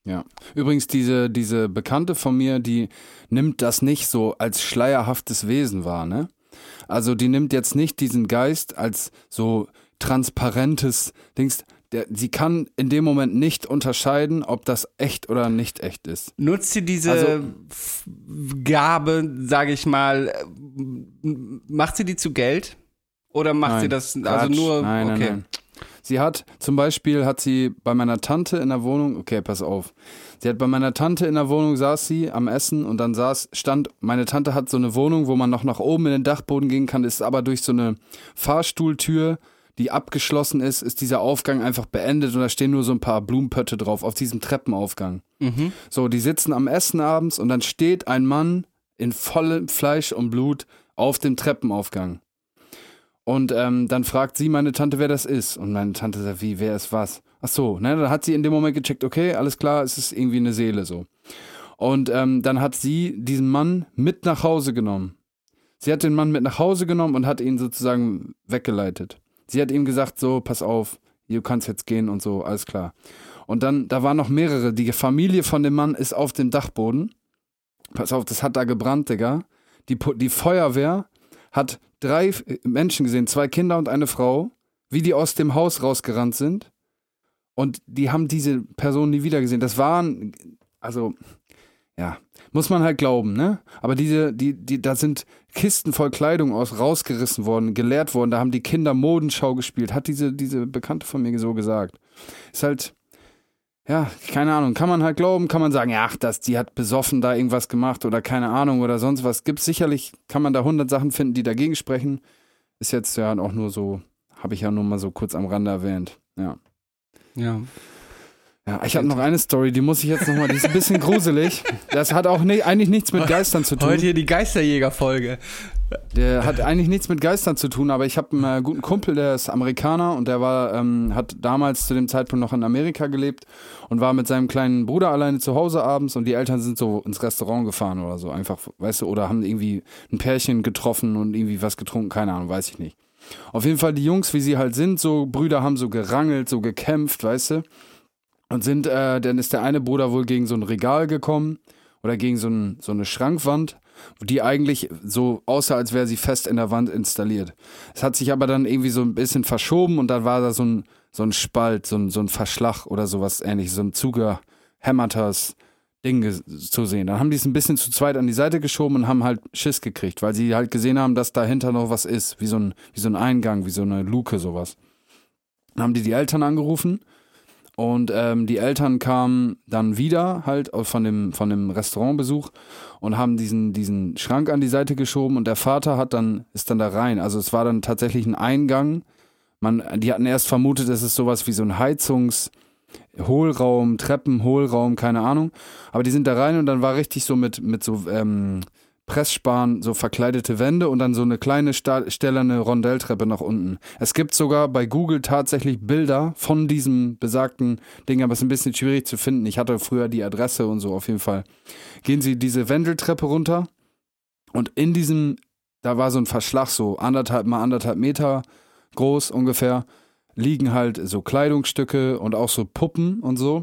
Ja. Übrigens, diese, diese Bekannte von mir, die nimmt das nicht so als schleierhaftes Wesen wahr, ne? Also die nimmt jetzt nicht diesen Geist als so transparentes Dings. Der, sie kann in dem Moment nicht unterscheiden, ob das echt oder nicht echt ist. Nutzt sie diese Also- Gabe, sage ich mal, äh, macht sie die zu Geld? Oder macht Nein, sie das also Quatsch. nur Nein, okay. nein, nein. Sie hat zum Beispiel hat sie bei meiner Tante in der Wohnung, okay, pass auf. Sie hat bei meiner Tante in der Wohnung saß sie am Essen und dann saß, stand, meine Tante hat so eine Wohnung, wo man noch nach oben in den Dachboden gehen kann, ist aber durch so eine Fahrstuhltür, die abgeschlossen ist, ist dieser Aufgang einfach beendet und da stehen nur so ein paar Blumenpötte drauf auf diesem Treppenaufgang. Mhm. So, die sitzen am Essen abends und dann steht ein Mann in vollem Fleisch und Blut auf dem Treppenaufgang. Und ähm, dann fragt sie meine Tante, wer das ist. Und meine Tante sagt, wie, wer ist was? Ach so, ne, dann hat sie in dem Moment gecheckt, okay, alles klar, es ist irgendwie eine Seele so. Und ähm, dann hat sie diesen Mann mit nach Hause genommen. Sie hat den Mann mit nach Hause genommen und hat ihn sozusagen weggeleitet. Sie hat ihm gesagt, so, pass auf, du kannst jetzt gehen und so, alles klar. Und dann, da waren noch mehrere. Die Familie von dem Mann ist auf dem Dachboden. Pass auf, das hat da gebrannt, Digga. Die, die Feuerwehr hat drei äh, Menschen gesehen, zwei Kinder und eine Frau, wie die aus dem Haus rausgerannt sind Und die haben diese Person nie wieder gesehen. Das waren, also, ja, muss man halt glauben, ne? Aber diese, die, die, da sind Kisten voll Kleidung aus rausgerissen worden, geleert worden. Da haben die Kinder Modenschau gespielt. Hat diese, diese Bekannte von mir so gesagt. Ist halt, ja, keine Ahnung. Kann man halt glauben, kann man sagen, ja, ach, das, die hat besoffen da irgendwas gemacht oder keine Ahnung oder sonst was. Gibt sicherlich, kann man da hundert Sachen finden, die dagegen sprechen. Ist jetzt ja auch nur so, habe ich ja nur mal so kurz am Rande erwähnt. Ja. Ja. Ja, ich habe noch eine Story, die muss ich jetzt nochmal, die ist ein bisschen gruselig. Das hat auch ne, eigentlich nichts mit Geistern zu tun. Heute hier die Geisterjäger-Folge. Der hat eigentlich nichts mit Geistern zu tun, aber ich habe einen äh, guten Kumpel, der ist Amerikaner und der war, ähm, hat damals zu dem Zeitpunkt noch in Amerika gelebt und war mit seinem kleinen Bruder alleine zu Hause abends und die Eltern sind so ins Restaurant gefahren oder so, einfach, weißt du, oder haben irgendwie ein Pärchen getroffen und irgendwie was getrunken, keine Ahnung, weiß ich nicht. Auf jeden Fall die Jungs, wie sie halt sind, so Brüder haben so gerangelt, so gekämpft, weißt du. Und sind, äh, dann ist der eine Bruder wohl gegen so ein Regal gekommen oder gegen so, ein, so eine Schrankwand, die eigentlich so aussah, als wäre sie fest in der Wand installiert. Es hat sich aber dann irgendwie so ein bisschen verschoben und dann war da so ein, so ein Spalt, so ein, so ein Verschlag oder sowas ähnliches, so ein zugehämmertes Ding zu sehen. Dann haben die es ein bisschen zu zweit an die Seite geschoben und haben halt Schiss gekriegt, weil sie halt gesehen haben, dass dahinter noch was ist, wie so ein, wie so ein Eingang, wie so eine Luke, sowas. Dann haben die die Eltern angerufen und ähm, die Eltern kamen dann wieder halt von dem, von dem Restaurantbesuch und haben diesen, diesen Schrank an die Seite geschoben und der Vater hat dann, ist dann da rein. Also es war dann tatsächlich ein Eingang. Man, die hatten erst vermutet, es ist sowas wie so ein Heizungshohlraum, Treppenhohlraum, keine Ahnung. Aber die sind da rein und dann war richtig so mit, mit so ähm, Pressspan, so verkleidete Wände und dann so eine kleine stählerne Rondelltreppe nach unten. Es gibt sogar bei Google tatsächlich Bilder von diesem besagten Ding, aber es ist ein bisschen schwierig zu finden. Ich hatte früher die Adresse und so auf jeden Fall. Gehen Sie diese Wendeltreppe runter und in diesem, da war so ein Verschlag, so anderthalb mal anderthalb Meter groß ungefähr, liegen halt so Kleidungsstücke und auch so Puppen und so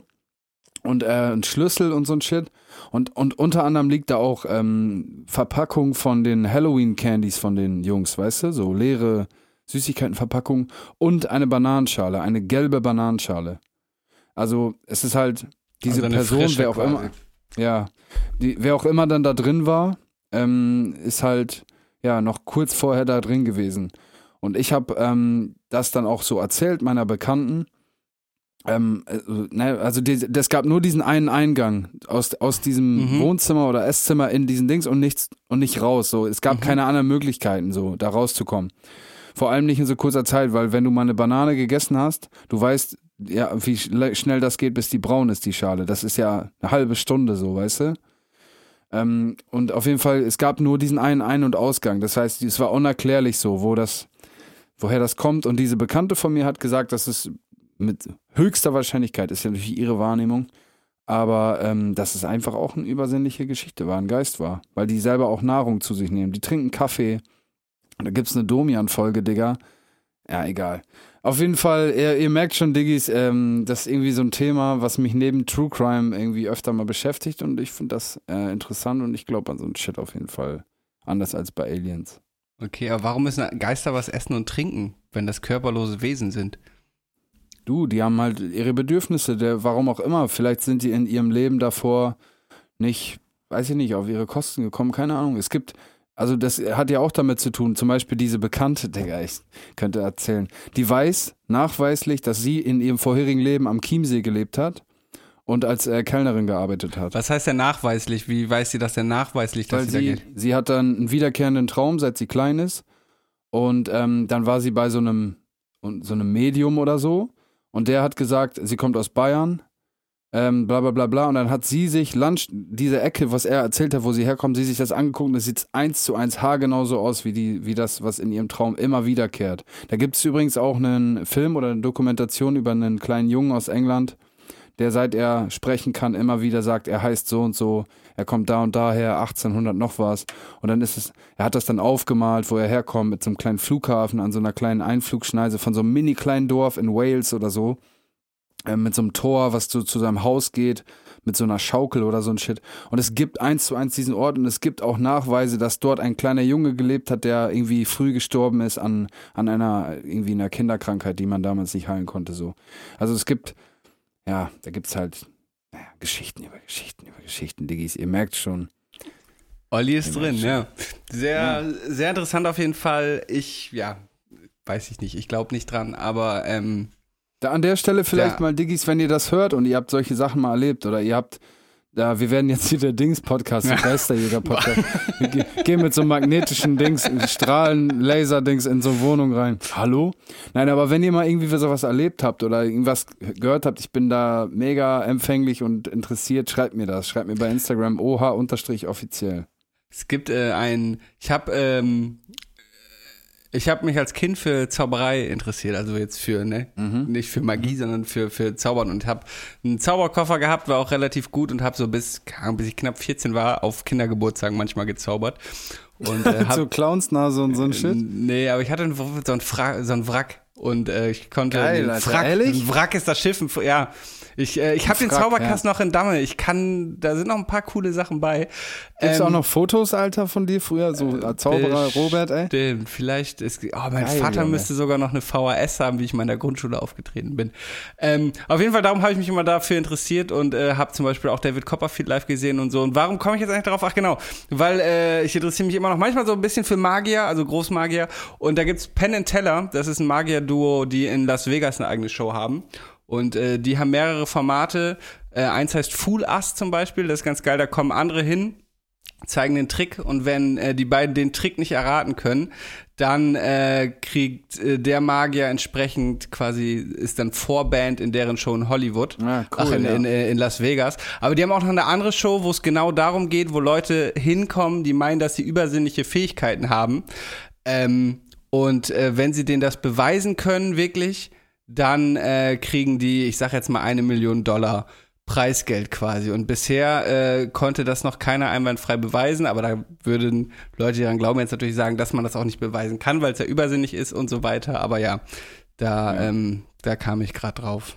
und äh, ein Schlüssel und so ein Shit. Und, und unter anderem liegt da auch ähm, Verpackung von den Halloween-Candies von den Jungs, weißt du? So leere Süßigkeitenverpackung und eine Bananenschale, eine gelbe Bananenschale. Also es ist halt diese Also Person, frische wer auch quasi. immer, ja, die, wer auch immer dann da drin war, ähm, ist halt ja noch kurz vorher da drin gewesen. Und ich habe ähm, das dann auch so erzählt meiner Bekannten. Ähm, also, ne, also die, das gab nur diesen einen Eingang aus, aus diesem Mhm. Wohnzimmer oder Esszimmer in diesen Dings und nichts und nicht raus. So, es gab Mhm. keine anderen Möglichkeiten, so da rauszukommen. Vor allem nicht in so kurzer Zeit, weil wenn du mal eine Banane gegessen hast, du weißt ja, wie schnell das geht, bis die braun ist, die Schale. Das ist ja eine halbe Stunde so, weißt du? Ähm, und auf jeden Fall, es gab nur diesen einen Ein- und Ausgang. Das heißt, es war unerklärlich so, wo das, woher das kommt. Und diese Bekannte von mir hat gesagt, dass es mit höchster Wahrscheinlichkeit, ist ja natürlich ihre Wahrnehmung, aber ähm, dass es einfach auch eine übersinnliche Geschichte war, ein Geist war. Weil die selber auch Nahrung zu sich nehmen. Die trinken Kaffee. Da gibt's eine Domian-Folge, Digga. Ja, egal. Auf jeden Fall, ihr, ihr merkt schon, Diggis, ähm, das ist irgendwie so ein Thema, was mich neben True Crime irgendwie öfter mal beschäftigt und ich finde das äh, interessant und ich glaube an so ein Shit auf jeden Fall. Anders als bei Aliens. Okay, aber warum müssen Geister was essen und trinken, wenn das körperlose Wesen sind? Du, die haben halt ihre Bedürfnisse, der, warum auch immer. Vielleicht sind die in ihrem Leben davor nicht, weiß ich nicht, auf ihre Kosten gekommen, keine Ahnung. Es gibt, also das hat ja auch damit zu tun, zum Beispiel diese Bekannte, Digga, ich könnte erzählen, die weiß nachweislich, dass sie in ihrem vorherigen Leben am Chiemsee gelebt hat und als äh, Kellnerin gearbeitet hat. Was heißt denn nachweislich? Wie weiß sie das denn nachweislich, dass Weil sie da sie, geht? sie hat dann einen wiederkehrenden Traum, seit sie klein ist. Und ähm, dann war sie bei so einem, so einem Medium oder so. Und der hat gesagt, sie kommt aus Bayern, ähm, bla bla bla bla. Und dann hat sie sich Lunch, diese Ecke, was er erzählt hat, wo sie herkommt, sie sich das angeguckt und es sieht eins zu eins haargenau so aus, wie, die, wie das, was in ihrem Traum immer wiederkehrt. Da gibt es übrigens auch einen Film oder eine Dokumentation über einen kleinen Jungen aus England, der seit er sprechen kann immer wieder sagt, er heißt so und so, er kommt da und daher, 1800 noch was. Und dann ist es, er hat das dann aufgemalt, wo er herkommt, mit so einem kleinen Flughafen an so einer kleinen Einflugschneise von so einem mini kleinen Dorf in Wales oder so. Äh, mit so einem Tor, was zu, zu seinem Haus geht, mit so einer Schaukel oder so ein Shit. Und es gibt eins zu eins diesen Ort und es gibt auch Nachweise, dass dort ein kleiner Junge gelebt hat, der irgendwie früh gestorben ist an, an einer, irgendwie einer Kinderkrankheit, die man damals nicht heilen konnte, so. Also es gibt ja, da gibt's halt naja, Geschichten über Geschichten über Geschichten, Diggis. Ihr merkt schon. Olli ist Ja, drin, schön. ja. Sehr, sehr interessant auf jeden Fall. Ich, ja, weiß ich nicht, ich glaube nicht dran, aber ähm, Da an der Stelle vielleicht Ja. mal, Diggis, wenn ihr das hört und ihr habt solche Sachen mal erlebt oder ihr habt, da, wir werden jetzt hier der Dings-Podcast, der Geisterjäger-Podcast. ge- gehen mit so magnetischen Dings, Strahlen, Laser-Dings in so eine Wohnung rein. Hallo? Nein, aber wenn ihr mal irgendwie sowas erlebt habt oder irgendwas gehört habt, ich bin da mega empfänglich und interessiert, schreibt mir das. Schreibt mir bei Instagram oha-offiziell. es gibt äh, ein, ich habe ähm, ich habe mich als Kind für Zauberei interessiert, also jetzt für, ne, nicht für Magie, sondern für, für Zaubern und habe einen Zauberkoffer gehabt, war auch relativ gut und habe so bis, keine Ahnung, bis ich knapp 14 war, auf Kindergeburtstagen manchmal gezaubert. Und äh, hab, so Clownsnase und so ein Shit. Nee, aber ich hatte einen- so ein, Fra so ein Wrack und äh, ich konnte Geil, Alter, Wrack, ehrlich? ein Wrack ist das Schiff, ja. Ich, äh, ich habe den Wrack, Zauberkasten noch in Damme. Ich kann, da sind noch ein paar coole Sachen bei. Gibt's Ähm, auch noch Fotos, Alter, von dir früher? So äh, Zauberer Robert, ey? Stimmt, vielleicht ist. Oh, mein Geil, Vater Junge. müsste sogar noch eine VHS haben, wie ich mal in der Grundschule aufgetreten bin. Ähm, auf jeden Fall, darum habe ich mich immer dafür interessiert und äh, habe zum Beispiel auch David Copperfield live gesehen und so. Und warum komme ich jetzt eigentlich darauf? Ach genau, weil äh, ich interessiere mich immer noch manchmal so ein bisschen für Magier, also Großmagier. Und da gibt's Penn and Teller, das ist ein Magier-Duo, die in Las Vegas eine eigene Show haben. Und äh, die haben mehrere Formate. Äh, eins heißt Fool Us zum Beispiel, das ist ganz geil, da kommen andere hin zeigen den Trick und wenn äh, die beiden den Trick nicht erraten können, dann äh, kriegt äh, der Magier entsprechend quasi ist dann Vorband in deren Show in Hollywood. Ah, cool, Ach, in, ja. in, in Las Vegas. Aber die haben auch noch eine andere Show, wo es genau darum geht, wo Leute hinkommen, die meinen, dass sie übersinnliche Fähigkeiten haben. Ähm, und äh, wenn sie denen das beweisen können, wirklich, dann äh, kriegen die, ich sag jetzt mal eine Million Dollar Preisgeld quasi. Und bisher äh, konnte das noch keiner einwandfrei beweisen, aber da würden Leute, die daran glauben, jetzt natürlich sagen, dass man das auch nicht beweisen kann, weil es ja übersinnig ist und so weiter. Aber ja, da, Ähm, da kam ich gerade drauf.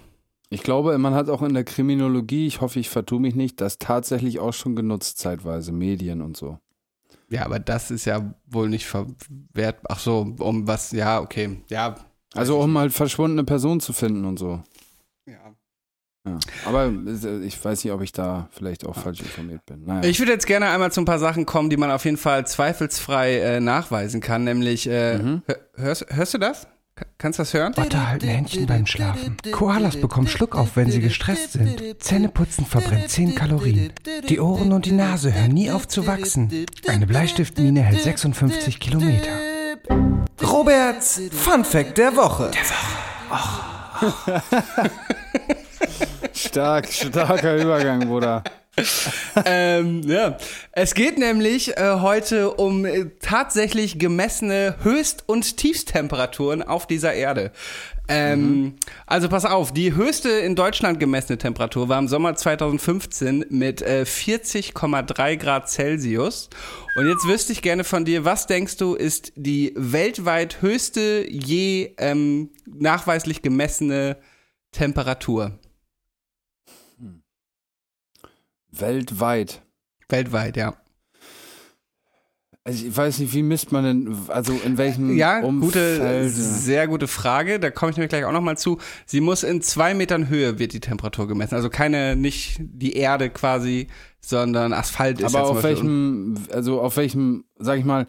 Ich glaube, man hat auch in der Kriminologie, ich hoffe, ich vertue mich nicht, das tatsächlich auch schon genutzt, zeitweise, Medien und so. Ja, aber das ist ja wohl nicht verwehrt. Ach so, um was, ja, okay. Ja. Also um halt verschwundene Personen zu finden und so. ja. Ja. Aber äh, ich weiß nicht, ob ich da vielleicht auch falsch informiert bin. Naja. Ich würde jetzt gerne einmal zu ein paar Sachen kommen, die man auf jeden Fall zweifelsfrei äh, nachweisen kann, nämlich, äh, Mhm. hör- hörst, hörst du das? Ka- Kannst du das hören? Otter halten Händchen beim Schlafen. Koalas bekommen Schluck auf, wenn sie gestresst sind. Zähneputzen verbrennt 10 Kalorien. Die Ohren und die Nase hören nie auf zu wachsen. Eine Bleistiftmine hält 56 Kilometer. Roberts Fun Fact der Woche. Stark, starker Übergang, Bruder. ähm, ja. Es geht nämlich äh, heute um äh, tatsächlich gemessene Höchst- und Tiefsttemperaturen auf dieser Erde. Ähm, Also pass auf, die höchste in Deutschland gemessene Temperatur war im Sommer 2015 mit äh, 40,3 Grad Celsius. Und jetzt wüsste ich gerne von dir, was denkst du, ist die weltweit höchste je ähm, nachweislich gemessene Temperatur? Weltweit. Weltweit, ja. Also ich weiß nicht, wie misst man denn, also in welchem Ja, Umfeld? gute, sehr gute Frage. Da komme ich nämlich gleich auch nochmal zu. Sie muss in zwei Metern Höhe wird die Temperatur gemessen. Also keine, nicht die Erde quasi, sondern Asphalt ist Aber ja auf welchem, also auf welchem, sag ich mal,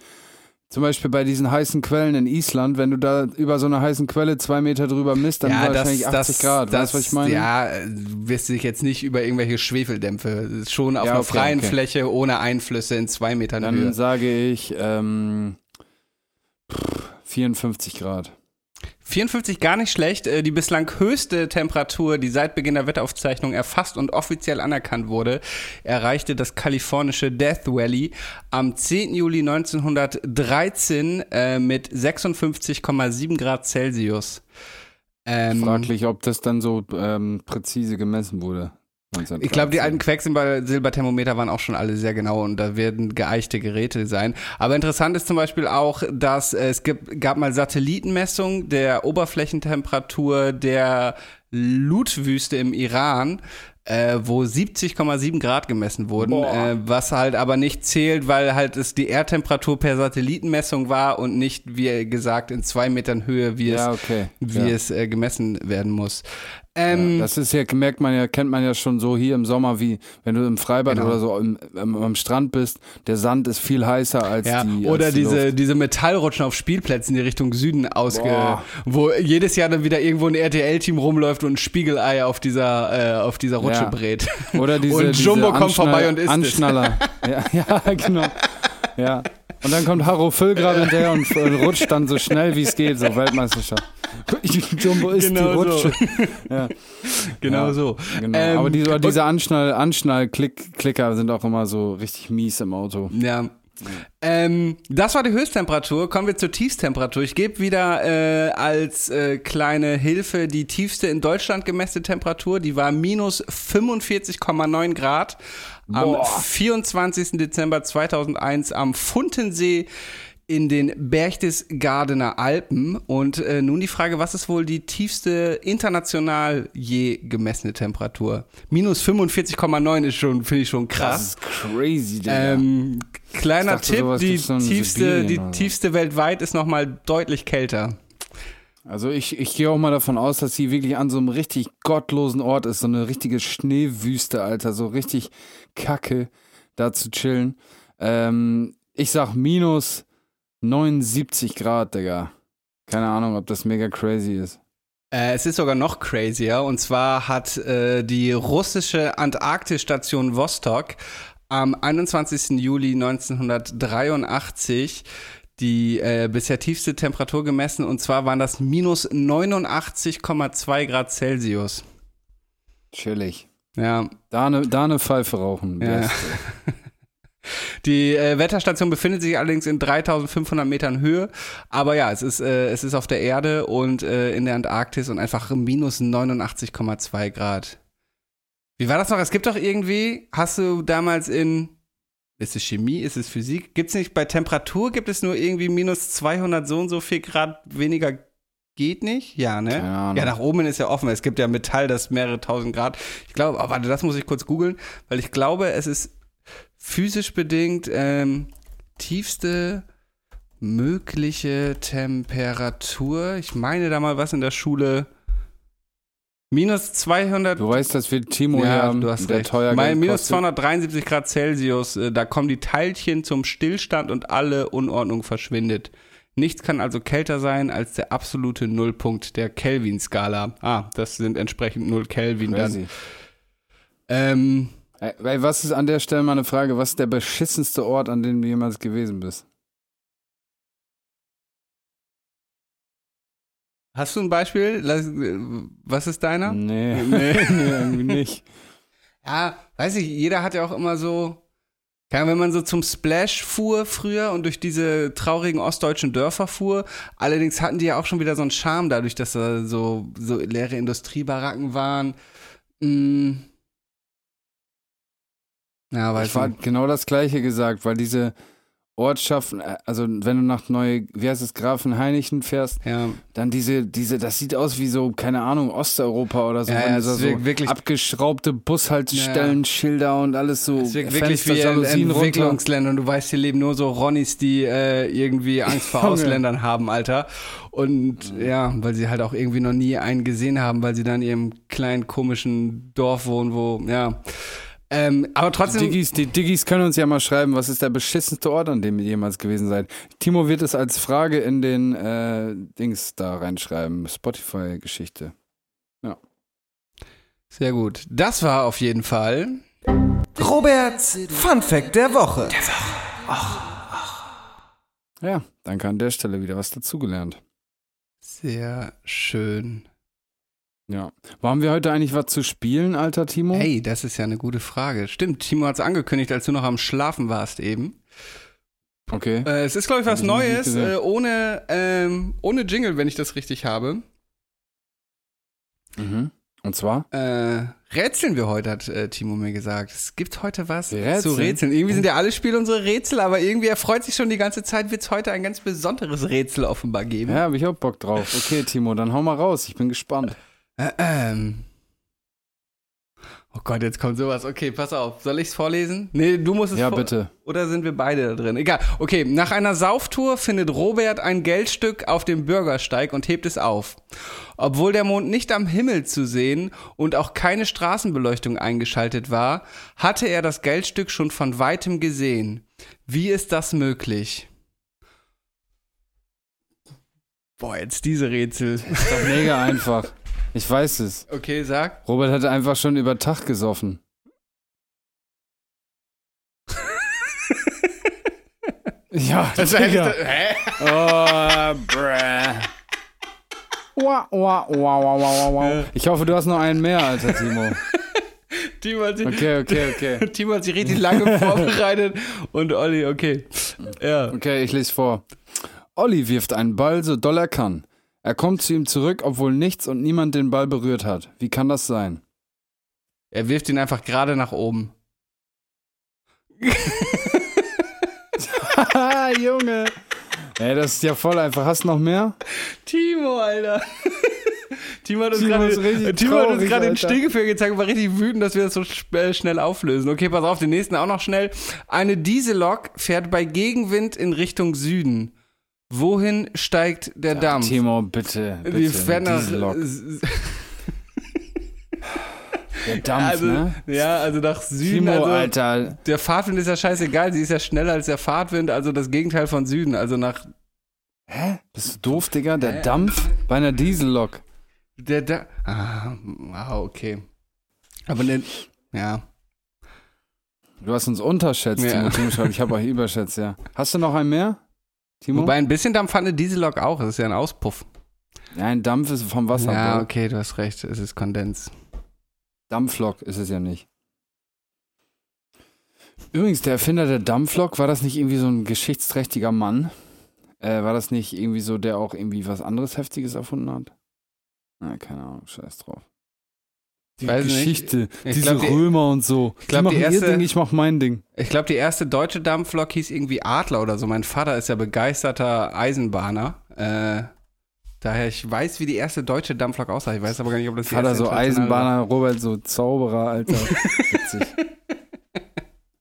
zum Beispiel bei diesen heißen Quellen in Island, wenn du da über so eine heißen Quelle zwei Meter drüber misst, dann ja, das, wahrscheinlich 80 das, Grad. Das, weißt du, was ich meine? Ja, äh, wirst du dich jetzt nicht über irgendwelche Schwefeldämpfe. Ist schon auf Ja, einer okay, freien okay. Fläche ohne Einflüsse in zwei Metern Dann Höhe. sage ich ähm, pff, 54 Grad. 54 gar nicht schlecht. Äh, Die bislang höchste Temperatur, die seit Beginn der Wetteraufzeichnung erfasst und offiziell anerkannt wurde, erreichte das kalifornische Death Valley am 10. Juli 1913 äh, mit 56,7 Grad Celsius. Ähm, Fraglich, ob das dann so ähm, präzise gemessen wurde. Ich glaube, die alten Quecksilberthermometer waren auch schon alle sehr genau und da werden geeichte Geräte sein. Aber interessant ist zum Beispiel auch, dass es gibt, gab mal Satellitenmessungen der Oberflächentemperatur der Lut-Wüste im Iran, äh, wo 70,7 Grad gemessen wurden, äh, was halt aber nicht zählt, weil halt es die Erdtemperatur per Satellitenmessung war und nicht, wie gesagt, in zwei Metern Höhe, wie Ja, es okay. wie ja. es äh, gemessen werden muss. Ähm, Das ist ja, merkt man ja, kennt man ja schon so hier im Sommer, wie wenn du im Freibad Genau. oder so im, am, am Strand bist, der Sand ist viel heißer als ja, die. oder als die diese, Luft. diese Metallrutschen auf Spielplätzen, die Richtung Süden ausge. Boah. Wo jedes Jahr dann wieder irgendwo ein RTL-Team rumläuft und ein Spiegelei auf dieser, äh, auf dieser Rutsche Ja. brät. Oder diese, und Jumbo diese kommt vorbei und isst es. Anschnaller. ja, ja, genau. Ja. Und dann kommt Harro Füll gerade hinterher und äh, rutscht dann so schnell wie es geht, so Weltmeisterschaft. Jumbo ist Genau die so. Rutsche. Ja, Genau Ja, so. genau. Ähm, Aber diese, und- diese Anschnall, Anschnall-Klicker sind auch immer so richtig mies im Auto. Ja. Ähm, das war die Höchsttemperatur. Kommen wir zur Tiefstemperatur. Ich gebe wieder äh, als äh, kleine Hilfe die tiefste in Deutschland gemessene Temperatur. Die war minus 45,9 Grad am Boah. 24. Dezember 2001 am Funtensee in den Berchtesgadener Alpen. Und äh, nun die Frage, was ist wohl die tiefste international je gemessene Temperatur? Minus 45,9 ist schon, finde ich schon krass. Das ist crazy, Digga. Ähm, kleiner dachte, Tipp, die tiefste, die tiefste weltweit ist nochmal deutlich kälter. Also ich, ich gehe auch mal davon aus, dass sie wirklich an so einem richtig gottlosen Ort ist, so eine richtige Schneewüste, Alter, so richtig kacke, da zu chillen. Ähm, ich sag minus 79 Grad, Digga. Keine Ahnung, ob das mega crazy ist. Äh, es ist sogar noch crazier. Und zwar hat äh, die russische Antarktisstation Vostok am 21. Juli 1983 die äh, bisher tiefste Temperatur gemessen. Und zwar waren das minus 89,2 Grad Celsius. Chillig. Ja, Da eine da ne Pfeife rauchen. Ja. Die äh, Wetterstation befindet sich allerdings in 3500 Metern Höhe. Aber ja, es ist, äh, es ist auf der Erde und äh, in der Antarktis und einfach minus 89,2 Grad. Wie war das noch? Es gibt doch irgendwie, hast du damals in, ist es Chemie, ist es Physik? Gibt es nicht, bei Temperatur gibt es nur irgendwie minus 200 so und so viel Grad weniger geht nicht? Ja, ne? Ja, nach oben ist ja offen. Es gibt ja Metall, das mehrere tausend Grad. Ich glaube, oh, warte, das muss ich kurz googeln, weil ich glaube, es ist physisch bedingt ähm, tiefste mögliche Temperatur. Ich meine da mal was in der Schule. Minus 200. Du weißt, dass wir Timo hier ja, haben, du hast der recht. teuer Mein minus kostet. 273 Grad Celsius. äh, Da kommen die Teilchen zum Stillstand und alle Unordnung verschwindet. Nichts kann also kälter sein als der absolute Nullpunkt der Kelvin-Skala. Ah, das sind entsprechend 0 Kelvin dann. Crazy. Ähm, Ey, was ist an der Stelle mal eine Frage, was ist der beschissenste Ort, an dem du jemals gewesen bist? hast du ein Beispiel? Äh, Was ist deiner? Nee, Nee. nee irgendwie nicht. Ja, weiß ich, jeder hat ja auch immer so. Wenn man so zum Splash fuhr früher und durch diese traurigen ostdeutschen Dörfer fuhr, allerdings hatten die ja auch schon wieder so einen Charme dadurch, dass da so, so leere Industriebaracken waren. Mm. Ja, weiß Ich war genau das gleiche gesagt, weil diese Ortschaften, äh, also wenn du nach Neu, wie heißt es, Grafenhainichen fährst, Ja, dann diese, diese, das sieht aus wie so, keine Ahnung, Osteuropa oder so. Ja, ja, so wirk- wirklich- abgeschraubte Bushaltestellen, Schilder und alles so. es wirkt wirklich wie in. Entwicklungsländern. Du weißt, hier leben nur so Ronnies, die äh, irgendwie Angst vor. Ausländern haben, Alter. Und ja, weil sie halt auch irgendwie noch nie einen gesehen haben, weil sie da in ihrem kleinen komischen Dorf wohnen, wo, ja. Ähm, aber Die trotzdem. Diggis, die Diggis können uns ja mal schreiben, was ist der beschissenste Ort, an dem ihr jemals gewesen seid. Timo wird es als Frage in den äh, Dings da reinschreiben. Spotify-Geschichte. Sehr gut. Das war auf jeden Fall. Roberts Fun Fact der Woche. Ja, danke an der Stelle wieder was dazugelernt. Sehr schön. Ja. Haben wir heute eigentlich was zu spielen, alter Timo? Hey, das ist ja eine gute Frage. Stimmt, Timo hat es angekündigt, als du noch am Schlafen warst eben. Okay. Äh, es ist, glaube ich, was ich Neues, äh, ohne, ähm, ohne Jingle, wenn ich das richtig habe. Mhm. Und zwar? Äh, rätseln wir heute, hat äh, Timo mir gesagt. Es gibt heute was Rätseln? zu rätseln. Irgendwie sind ja alle Spiele unsere Rätsel, aber irgendwie erfreut sich schon die ganze Zeit, wird es heute ein ganz besonderes Rätsel offenbar geben. Ja, hab ich auch Bock drauf. Okay, Timo, dann hau mal raus. Ich bin gespannt. Äh, ähm. Oh Gott, jetzt kommt sowas. Okay, pass auf. Soll ich's vorlesen? Nee, du musst es Ja, bitte. Oder sind wir beide da drin? Egal. Okay, nach einer Sauftour findet Robert ein Geldstück auf dem Bürgersteig und hebt es auf. Obwohl der Mond nicht am Himmel zu sehen und auch keine Straßenbeleuchtung eingeschaltet war, hatte er das Geldstück schon von weitem gesehen. Wie ist das möglich? Boah, jetzt diese Rätsel. Ist doch mega einfach. Ich weiß es. Okay, sag. Robert hatte einfach schon über Tag gesoffen. ja, Das Digga. hä? Oh, bruh. Wah, wah, wah, wah, wah, wah. Ich hoffe, du hast noch einen mehr, Alter Timo. Timo hat sich, Okay, okay, okay. Timo hat sich richtig lange vorbereitet und Olli, okay. Ja. Okay, ich lese vor. Olli wirft einen Ball so doll er kann. Er kommt zu ihm zurück, obwohl nichts und niemand den Ball berührt hat. Wie kann das sein? Er wirft ihn einfach gerade nach oben. Haha, Junge. Ey, das ist ja voll einfach. Hast du noch mehr? Timo, Alter. Timo hat uns gerade den Alter. Stilgefühl gezeigt und war richtig wütend, dass wir das so äh, schnell auflösen. Okay, pass auf, den nächsten auch noch schnell. Eine Diesellok fährt bei Gegenwind in Richtung Süden. Wohin steigt der Dampf? Timo, bitte. bitte. Die Diesellok. Der Dampf, also, ne? Ja, also nach Süden. Timo, also, Alter. Der Fahrtwind ist ja scheißegal, sie ist ja schneller als der Fahrtwind, also das Gegenteil von Süden. Also nach Hä? Bist du doof, Digga? Der Dampf bei einer Diesellok. der da. Ah, ah, okay. Aber ne, ja. Du hast uns unterschätzt, Ja. Timo. Ich habe euch überschätzt, ja. Hast du noch einen mehr? Timo? Wobei ein bisschen Dampf hat eine Diesellok auch, das ist ja ein Auspuff. Nein, Dampf ist vom Wasser. Ja, okay, du hast recht, es ist Kondens. Dampflok ist es ja nicht. Übrigens, der Erfinder der Dampflok, war das nicht irgendwie so ein geschichtsträchtiger Mann? Äh, war das nicht irgendwie so, der auch irgendwie was anderes Heftiges erfunden hat? Na, keine Ahnung, scheiß drauf. Die Weiß. Geschichte, Ich diese glaub, Römer und so. ich glaub, die die erste- ihr Ding, ich mach mein Ding. Ich glaube, die erste deutsche Dampflok hieß irgendwie Adler oder so. Mein Vater ist ja begeisterter Eisenbahner. Äh, daher, ich weiß, wie die erste deutsche Dampflok aussah. Ich weiß aber gar nicht, ob das die Vater erste so internationale war. Eisenbahner, Robert so Zauberer, Alter. Witzig.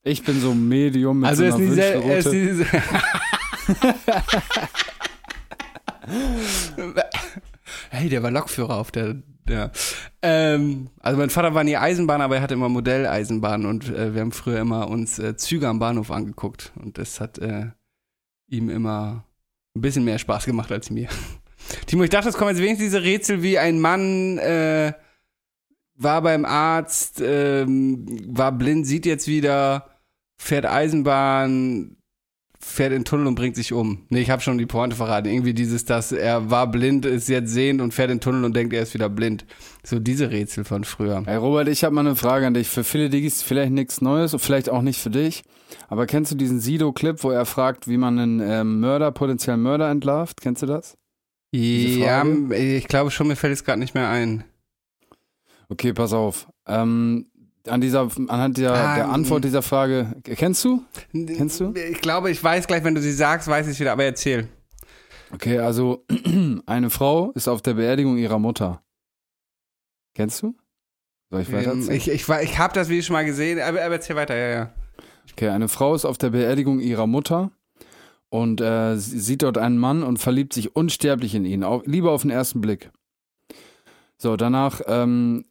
Ich bin so Medium mit Also so ist einer nicht sehr, er ist diese Hey, der war Lokführer auf der. Ja. Ähm, also mein Vater war nie Eisenbahner, aber er hatte immer Modelleisenbahn und äh, wir haben früher immer uns äh, Züge am Bahnhof angeguckt und das hat äh, ihm immer ein bisschen mehr Spaß gemacht als mir. Timo, ich dachte, es kommen jetzt wenigstens diese Rätsel wie ein Mann äh, war beim Arzt, ähm, war blind, sieht jetzt wieder, fährt Eisenbahn, fährt in den Tunnel und bringt sich um. Nee, ich habe schon die Pointe verraten. Irgendwie dieses, dass er war blind, ist jetzt sehend und fährt in den Tunnel und denkt, er ist wieder blind. So diese Rätsel von früher. Hey Robert, ich habe mal eine Frage an dich. Für viele Diggis vielleicht nichts Neues und vielleicht auch nicht für dich. Aber kennst du diesen Sido-Clip, wo er fragt, wie man einen ähm, Mörder, potenziellen Mörder entlarvt? Kennst du das? Ja, Frage? ich glaube schon, mir fällt es gerade nicht mehr ein. Okay, pass auf. Ähm, an dieser, anhand der, Ah, der. Antwort dieser Frage, kennst du? Kennst du? Ich glaube, ich weiß gleich, wenn du sie sagst, weiß ich es wieder, aber erzähl. Okay, also eine Frau ist auf der Beerdigung ihrer Mutter. Kennst du? Soll ich weiter Ähm, ich ich, ich habe das Video schon mal gesehen, aber, aber erzähl weiter, ja, ja. Okay, eine Frau ist auf der Beerdigung ihrer Mutter und äh, sie sieht dort einen Mann und verliebt sich unsterblich in ihn, auf, lieber auf den ersten Blick. So, danach ähm,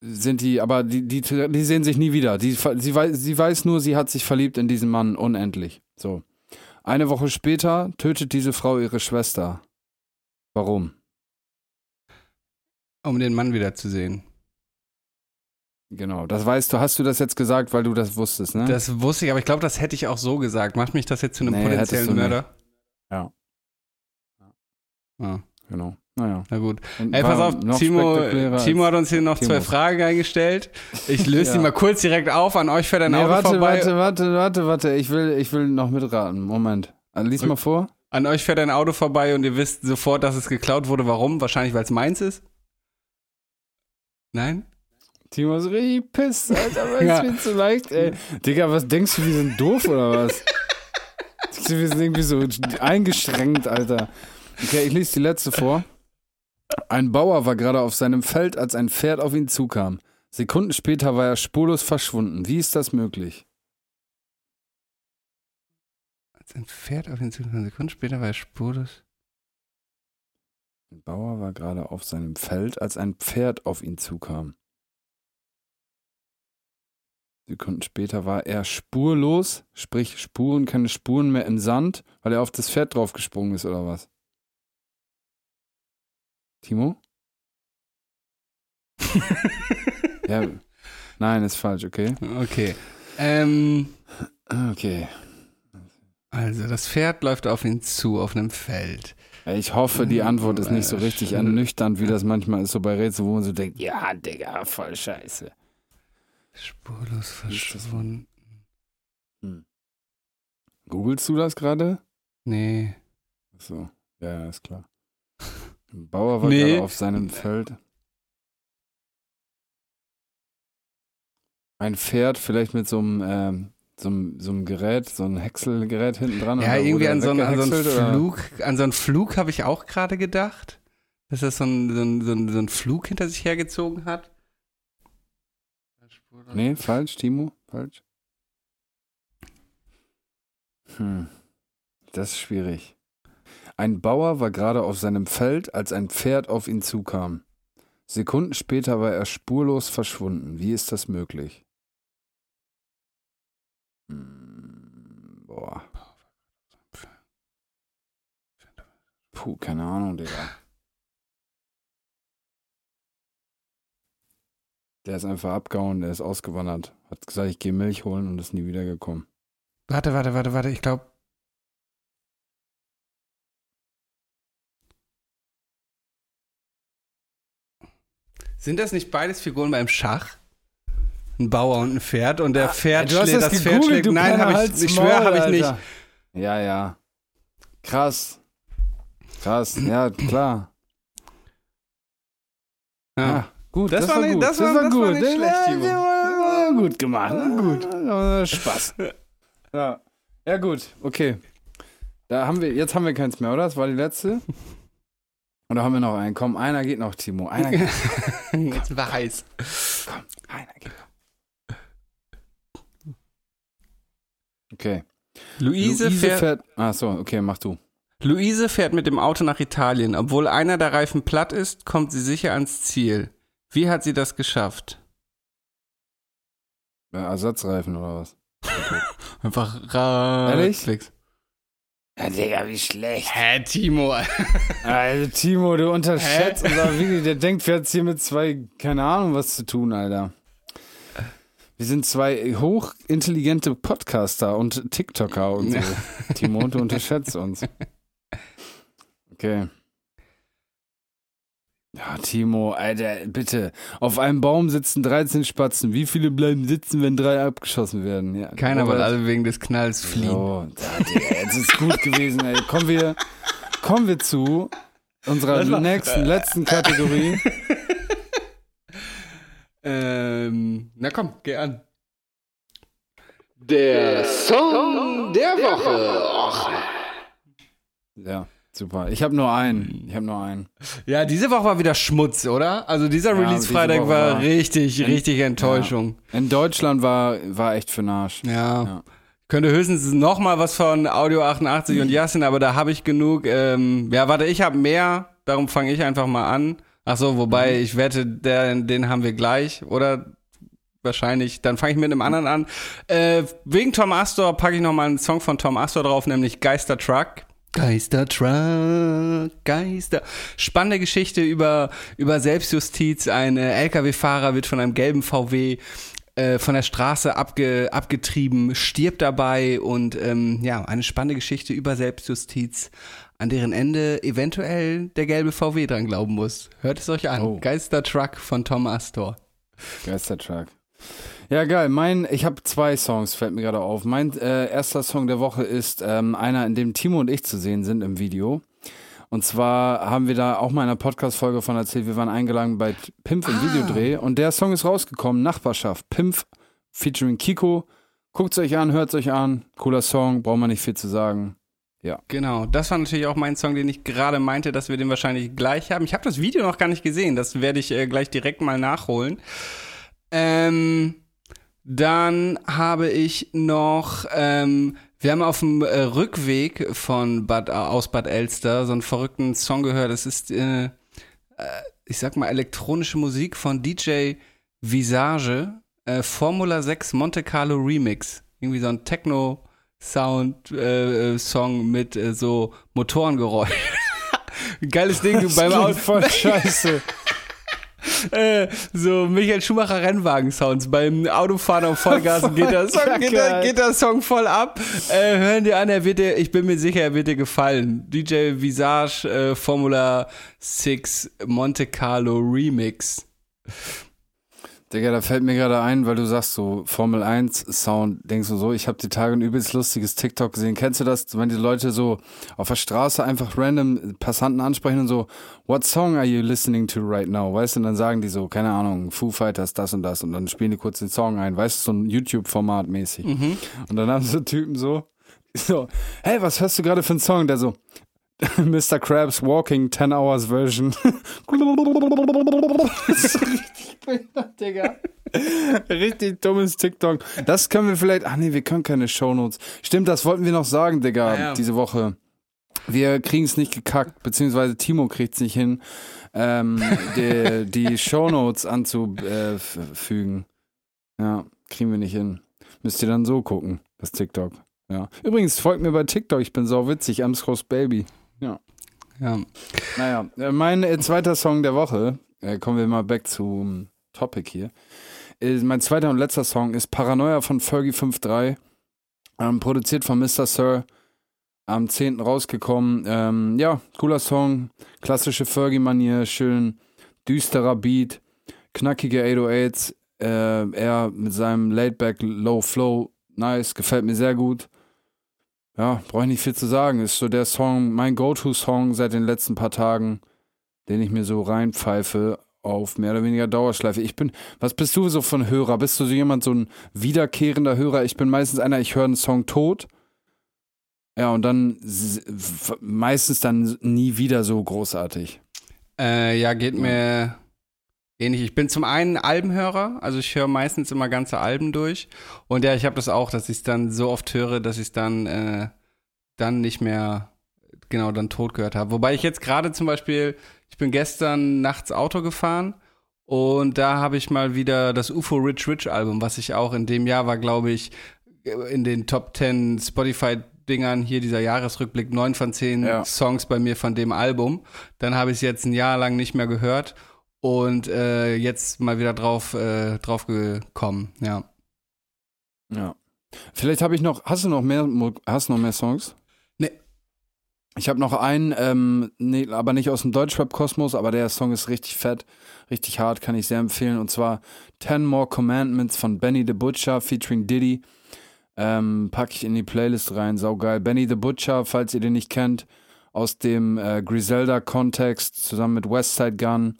sind die, aber die, die, die sehen sich nie wieder. Die, sie, weiß, sie weiß nur, sie hat sich verliebt in diesen Mann unendlich. So. Eine Woche später tötet diese Frau ihre Schwester. Warum? Um den Mann wiederzusehen. Genau, das weißt du. Hast du das jetzt gesagt, weil du das wusstest, ne? Das wusste ich, aber ich glaube, das hätte ich auch so gesagt. Macht mich das jetzt zu einem Nee, potenziellen nicht. Mörder? Ja. Ah, genau. Naja. na gut. Und Ey, pass auf, Timo, Timo hat uns hier noch zwei Timos. Fragen eingestellt. Ich löse die Ja. mal kurz direkt auf. An euch fährt ein Nee, Auto warte, vorbei. warte, warte, warte, warte. Ich will, ich will noch mitraten. Moment. Also, lies mal vor. An euch fährt ein Auto vorbei und ihr wisst sofort, dass es geklaut wurde. Warum? Wahrscheinlich, weil es meins ist. Nein? Timo ist richtig pisst, Alter, weil Ja. es viel zu leicht, ey. Digga, was denkst du, wir sind doof oder was? Wir sind irgendwie so eingeschränkt, Alter. Okay, ich lese die letzte vor. Ein Bauer war gerade auf seinem Feld, als ein Pferd auf ihn zukam. Sekunden später war er spurlos verschwunden. Wie ist das möglich? Als ein Pferd auf ihn zu Sekunden später war er spurlos. Ein Bauer war gerade auf seinem Feld, als ein Pferd auf ihn zukam. Sekunden später war er spurlos, sprich Spuren, keine Spuren mehr im Sand, weil er auf das Pferd draufgesprungen ist oder was? Timo? ja. Nein, ist falsch, okay. Okay. Ähm, Okay. also das Pferd läuft auf ihn zu auf einem Feld. Ich hoffe, die Antwort ist nicht so richtig ernüchternd, wie das manchmal ist, so bei Rätseln, wo man so denkt, ja, Digga, voll scheiße. Spurlos verschwunden. Googlest du das gerade? Nee. So, ja, ja, ist klar. Ein Bauer war Nee. auf seinem Feld. Ein Pferd, vielleicht mit so einem, ähm, so einem, so einem Gerät, so ein Häckselgerät hinten dran. Ja, irgendwie an so, einen, an so einen? Flug, an so einen Flug habe ich auch gerade gedacht. Dass das so ein, so, ein, so, ein, so ein Flug hinter sich hergezogen hat. Nee, falsch, Timo, falsch. Hm, das ist schwierig. Ein Bauer war gerade auf seinem Feld, als ein Pferd auf ihn zukam. Sekunden später war er spurlos verschwunden. Wie ist das möglich? Hm, boah. Puh, keine Ahnung, Digga. Der ist einfach abgehauen, der ist ausgewandert. Hat gesagt, ich gehe Milch holen und ist nie wiedergekommen. Warte, warte, warte, warte. Ich glaube. Sind das nicht beides Figuren beim Schach? Ein Bauer und ein Pferd und der Pferd Du hast schlägt, das das Pferd schlägt. du Nein, habe ich, ich schwöre, habe ich nicht. Ja, ja. Krass. Krass, ja, klar. Ja. Ja, gut, Das war nicht- gut. das war- das war nicht schlecht, Ja, war gut gemacht. Gut. Ja, Spaß. Ja. ja, gut, okay. Da haben wir, jetzt haben wir keins mehr, oder? Das war die letzte. Oder haben wir noch einen? Komm, einer geht noch, Timo. Einer geht Jetzt war heiß. Komm, einer geht noch. Okay. Luise, fährt, fährt. Ach so, okay, mach du. Luise fährt mit dem Auto nach Italien. Obwohl einer der Reifen platt ist, kommt sie sicher ans Ziel. Wie hat sie das geschafft? Ja, Ersatzreifen oder was? Einfach ra. Ehrlich? Klicks. Ja, Digga, wie schlecht. Hä, Timo? Also, Timo, du unterschätzt unser Video. Der denkt, wir jetzt hier mit zwei, keine Ahnung, was zu tun, Alter. Wir sind zwei hochintelligente Podcaster und TikToker und so. Timo, du unterschätzt uns. Okay. Ja, Timo, Alter, bitte. Auf einem Baum sitzen 13 Spatzen. Wie viele bleiben sitzen, wenn drei abgeschossen werden? Ja, Keiner, weil alle wegen des Knalls fliehen. Digga, jetzt ist gut gewesen, ey. Kommen wir, kommen wir zu unserer nächsten, letzten Kategorie. Ähm, na komm, geh an. Der Song der Woche. Ja, super. Ich habe nur einen. Ich habe nur einen. Ja, diese Woche war wieder Schmutz, oder? Also dieser Ja, Release-Freitag diese war, Woche war- richtig, richtig Enttäuschung. In Deutschland war, war echt für Arsch. Ja. Ja. Könnte höchstens noch mal was von Audio 88 und Yassin, aber da habe ich genug. Ähm, ja, warte, ich habe mehr, darum fange ich einfach mal an. Ach so, wobei ich wette, der, den haben wir gleich, oder? Wahrscheinlich. Dann fange ich mit einem anderen an. Äh, wegen Tom Astor packe ich noch mal einen Song von Tom Astor drauf, nämlich Geister Truck. Geister Truck, Geister. Spannende Geschichte über, über Selbstjustiz. Ein äh, LKW-Fahrer wird von einem gelben VW äh, von der Straße abge, abgetrieben, stirbt dabei und ähm, ja, eine spannende Geschichte über Selbstjustiz, an deren Ende eventuell der gelbe VW dran glauben muss. Hört es euch an. Oh. Geister Truck von Tom Astor. Geistertruck. Ja, geil. Mein, ich habe zwei Songs, fällt mir gerade auf. Mein äh, erster Song der Woche ist ähm, einer, in dem Timo und ich zu sehen sind im Video. Und zwar haben wir da auch mal in einer Podcast-Folge von erzählt, wir waren eingeladen bei Pimpf im Videodreh und der Song ist rausgekommen, Nachbarschaft. Pimpf featuring Kiko. Guckt's euch an, hört's euch an. Cooler Song, braucht man nicht viel zu sagen. Genau, das war natürlich auch mein Song, den ich gerade meinte, dass wir den wahrscheinlich gleich haben. Ich habe das Video noch gar nicht gesehen, das werde ich äh, gleich direkt mal nachholen. Ähm, dann habe ich noch, ähm, wir haben auf dem äh, Rückweg von Bad, aus Bad Elster so einen verrückten Song gehört. Das ist, äh, äh, ich sag mal, elektronische Musik von DJ Visage, äh, Formula 6 Monte Carlo Remix. Irgendwie so ein Techno-Sound-Song mit so Motorengeräusch. Geiles Ding, du beim Auto. voll scheiße. Äh, so Michael Schumacher Rennwagen-Sounds. Beim Autofahren auf Vollgas geht der Song, geht der, geht der Song voll ab. Äh, hören dir an, er wird dir, ich bin mir sicher, er wird dir gefallen. DJ Visage äh, Formula 6 Monte Carlo Remix. Digga, da fällt mir gerade ein, weil du sagst so Formel 1 Sound, denkst du so, ich habe die Tage ein übelst lustiges TikTok gesehen. Kennst du das, wenn die Leute so auf der Straße einfach random Passanten ansprechen und so, what song are you listening to right now? Weißt du, und dann sagen die so, keine Ahnung, Foo Fighters, das und das und dann spielen die kurz den Song ein, weißt du, so ein YouTube-Format mäßig. Und dann haben so Typen so, so, hey, was hörst du gerade für einen Song? Der so, Mr. Krabs Walking 10 Hours Version. Das ist richtig behindert, Digga. Richtig dummes TikTok. Das können wir vielleicht. Ach nee, wir können keine Shownotes. Stimmt, das wollten wir noch sagen, Digga, Ja, ja. diese Woche. Wir kriegen es nicht gekackt, beziehungsweise Timo kriegt es nicht hin, ähm, die, die Shownotes anzufügen. Ja, kriegen wir nicht hin. Müsst ihr dann so gucken, das TikTok. Ja. Übrigens, folgt mir bei TikTok, ich bin sau witzig, Amscross Baby. Ja. Naja, äh, mein äh, zweiter Song der Woche, äh, kommen wir mal back zum Topic hier. Äh, mein zweiter und letzter Song ist Paranoia von Fergie 5.3, ähm, produziert von Mr. Sir, am 10. rausgekommen. Ähm, ja, cooler Song, klassische Fergie-Manier, schön düsterer Beat, knackige 808s, äh, er mit seinem Laidback Low Flow, nice, gefällt mir sehr gut. Ja, brauche ich nicht viel zu sagen. Ist so der Song, mein Go-To-Song seit den letzten paar Tagen, den ich mir so reinpfeife auf mehr oder weniger Dauerschleife. Ich bin, was bist du so von Hörer? Bist du so jemand, so ein wiederkehrender Hörer? Ich bin meistens einer, ich höre einen Song tot. Ja, und dann meistens dann nie wieder so großartig. Äh, ja, geht mir ähnlich. Ich bin zum einen Albenhörer, also ich höre meistens immer ganze Alben durch. Und ja, ich habe das auch, dass ich es dann so oft höre, dass ich es dann, äh, dann nicht mehr genau dann tot gehört habe. Wobei ich jetzt gerade zum Beispiel, ich bin gestern nachts Auto gefahren und da habe ich mal wieder das UFO Rich Rich Album, was ich auch in dem Jahr war, glaube ich, in den Top 10 Spotify Dingern hier dieser Jahresrückblick neun von zehn Ja. Songs bei mir von dem Album. Dann habe ich es jetzt ein Jahr lang nicht mehr gehört und äh, jetzt mal wieder drauf äh, drauf gekommen. Ja. Ja. Vielleicht habe ich noch, hast du noch mehr, hast du noch mehr Songs? Nee. Ich habe noch einen, ähm, nee, aber nicht aus dem Deutschrap-Kosmos, aber der Song ist richtig fett, richtig hart, kann ich sehr empfehlen. Und zwar 10 More Commandments von Benny the Butcher featuring Diddy. Ähm, packe ich in die Playlist rein, saugeil. Benny the Butcher, falls ihr den nicht kennt, aus dem äh, Griselda-Kontext, zusammen mit Westside Gun.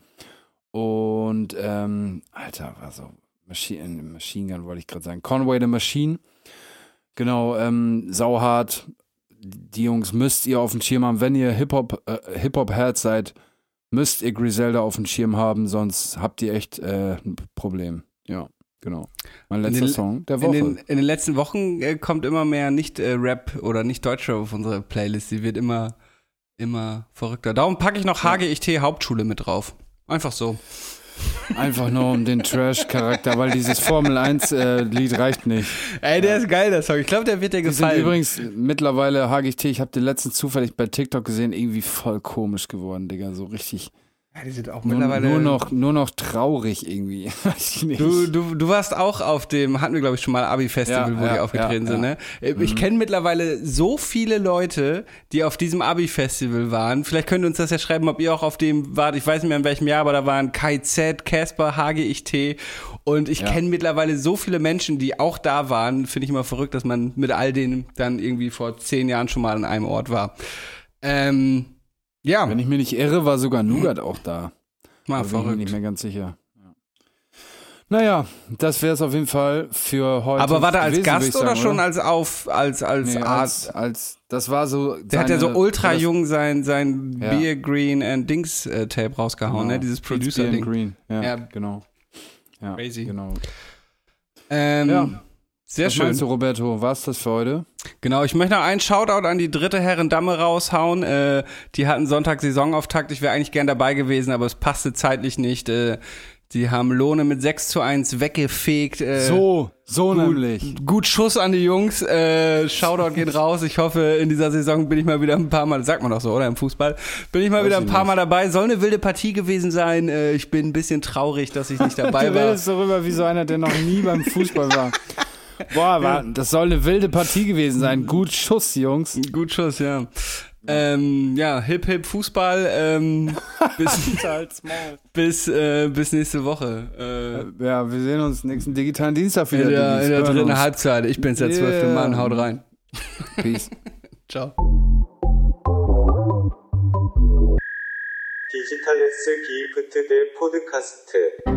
Und, ähm, Alter, war so Machine, Machine Gun wollte ich gerade sagen. Conway the Machine. Genau, ähm, sauhart. Die Jungs müsst ihr auf dem Schirm haben. Wenn ihr Hip-Hop, äh, Hip-Hop-Herz seid, müsst ihr Griselda auf dem Schirm haben, sonst habt ihr echt äh, ein Problem. Ja, genau. Mein In letzter den- Song der In Woche. den, in den letzten Wochen äh, kommt immer mehr nicht äh, Rap oder nicht Deutschrap auf unsere Playlist. Die wird immer, immer verrückter. Darum packe ich noch HGIT Hauptschule mit drauf. Einfach so. Einfach nur um den Trash-Charakter, weil dieses Formel-1-Lied reicht nicht. Ey, der ist geil, der Song. Ich glaube, der wird dir Die sind gefallen. übrigens mittlerweile HGT, ich habe den letzten zufällig bei TikTok gesehen, irgendwie voll komisch geworden, Digga. So richtig. Ja, die sind auch Nur, mittlerweile. nur, noch, nur noch traurig irgendwie. Du, du, du warst auch auf dem, hatten wir glaube ich schon mal Abi-Festival, Ja, wo die ja, aufgetreten ja, sind, ne? Ich kenne mittlerweile so viele Leute, die auf diesem Abi-Festival waren. Vielleicht könnt ihr uns das ja schreiben, ob ihr auch auf dem wart. Ich weiß nicht mehr in welchem Jahr, aber da waren Kai Z, Casper, HGIT und ich kenne mittlerweile so viele Menschen, die auch da waren. Finde ich immer verrückt, dass man mit all denen dann irgendwie vor zehn Jahren schon mal an einem Ort war. Ähm, ja, Wenn ich mich nicht irre, war sogar Nougat auch da. mal Da bin ich nicht mehr ganz sicher. Ja. Naja, das wäre es auf jeden Fall für heute. Aber war der als gewesen, Gast ich oder sagen, schon als auf als als Nee, Art als, als, das war so. Der hat ja so ultra jung sein, sein Ja. Beer Green and Dings äh, Tape rausgehauen, Genau. ne? Dieses Beer and Producer-Ding. Green. Ja, Ja. genau. Ja, Crazy. Genau. Ähm, Ja. Sehr Was schön. meinst du, Roberto? War's das für heute? Genau, ich möchte noch einen Shoutout an die dritte Herren Damme raushauen. Äh, die hatten Sonntag Saisonauftakt. Ich wäre eigentlich gern dabei gewesen, aber es passte zeitlich nicht. Äh, die haben Lohne mit 6 zu 1 weggefegt. Äh, so, so gut, nämlich. Gut Schuss an die Jungs. Äh, Shoutout geht raus. Ich hoffe, in dieser Saison bin ich mal wieder ein paar Mal, sagt man doch so, oder? Im Fußball. Bin ich mal Weiß wieder ein paar. Mal dabei. Soll eine wilde Partie gewesen sein. Äh, ich bin ein bisschen traurig, dass ich nicht dabei Du war. redest darüber wie so einer, der noch nie beim Fußball war. Boah, war, das soll eine wilde Partie gewesen sein. Gut Schuss, Jungs. Gut Schuss, ja. Ähm, ja, Hip Hip Fußball. Ähm, bis, bis, äh, bis nächste Woche. Ja, wir sehen uns nächsten digitalen Dienstag Äh, wieder. in der, Digis. in der Hören dritten uns. Halbzeit. Ich bin's, der zwölfte Yeah. Mann. Haut rein. Peace. Ciao. 디지털 S 기프트 대 포드카스트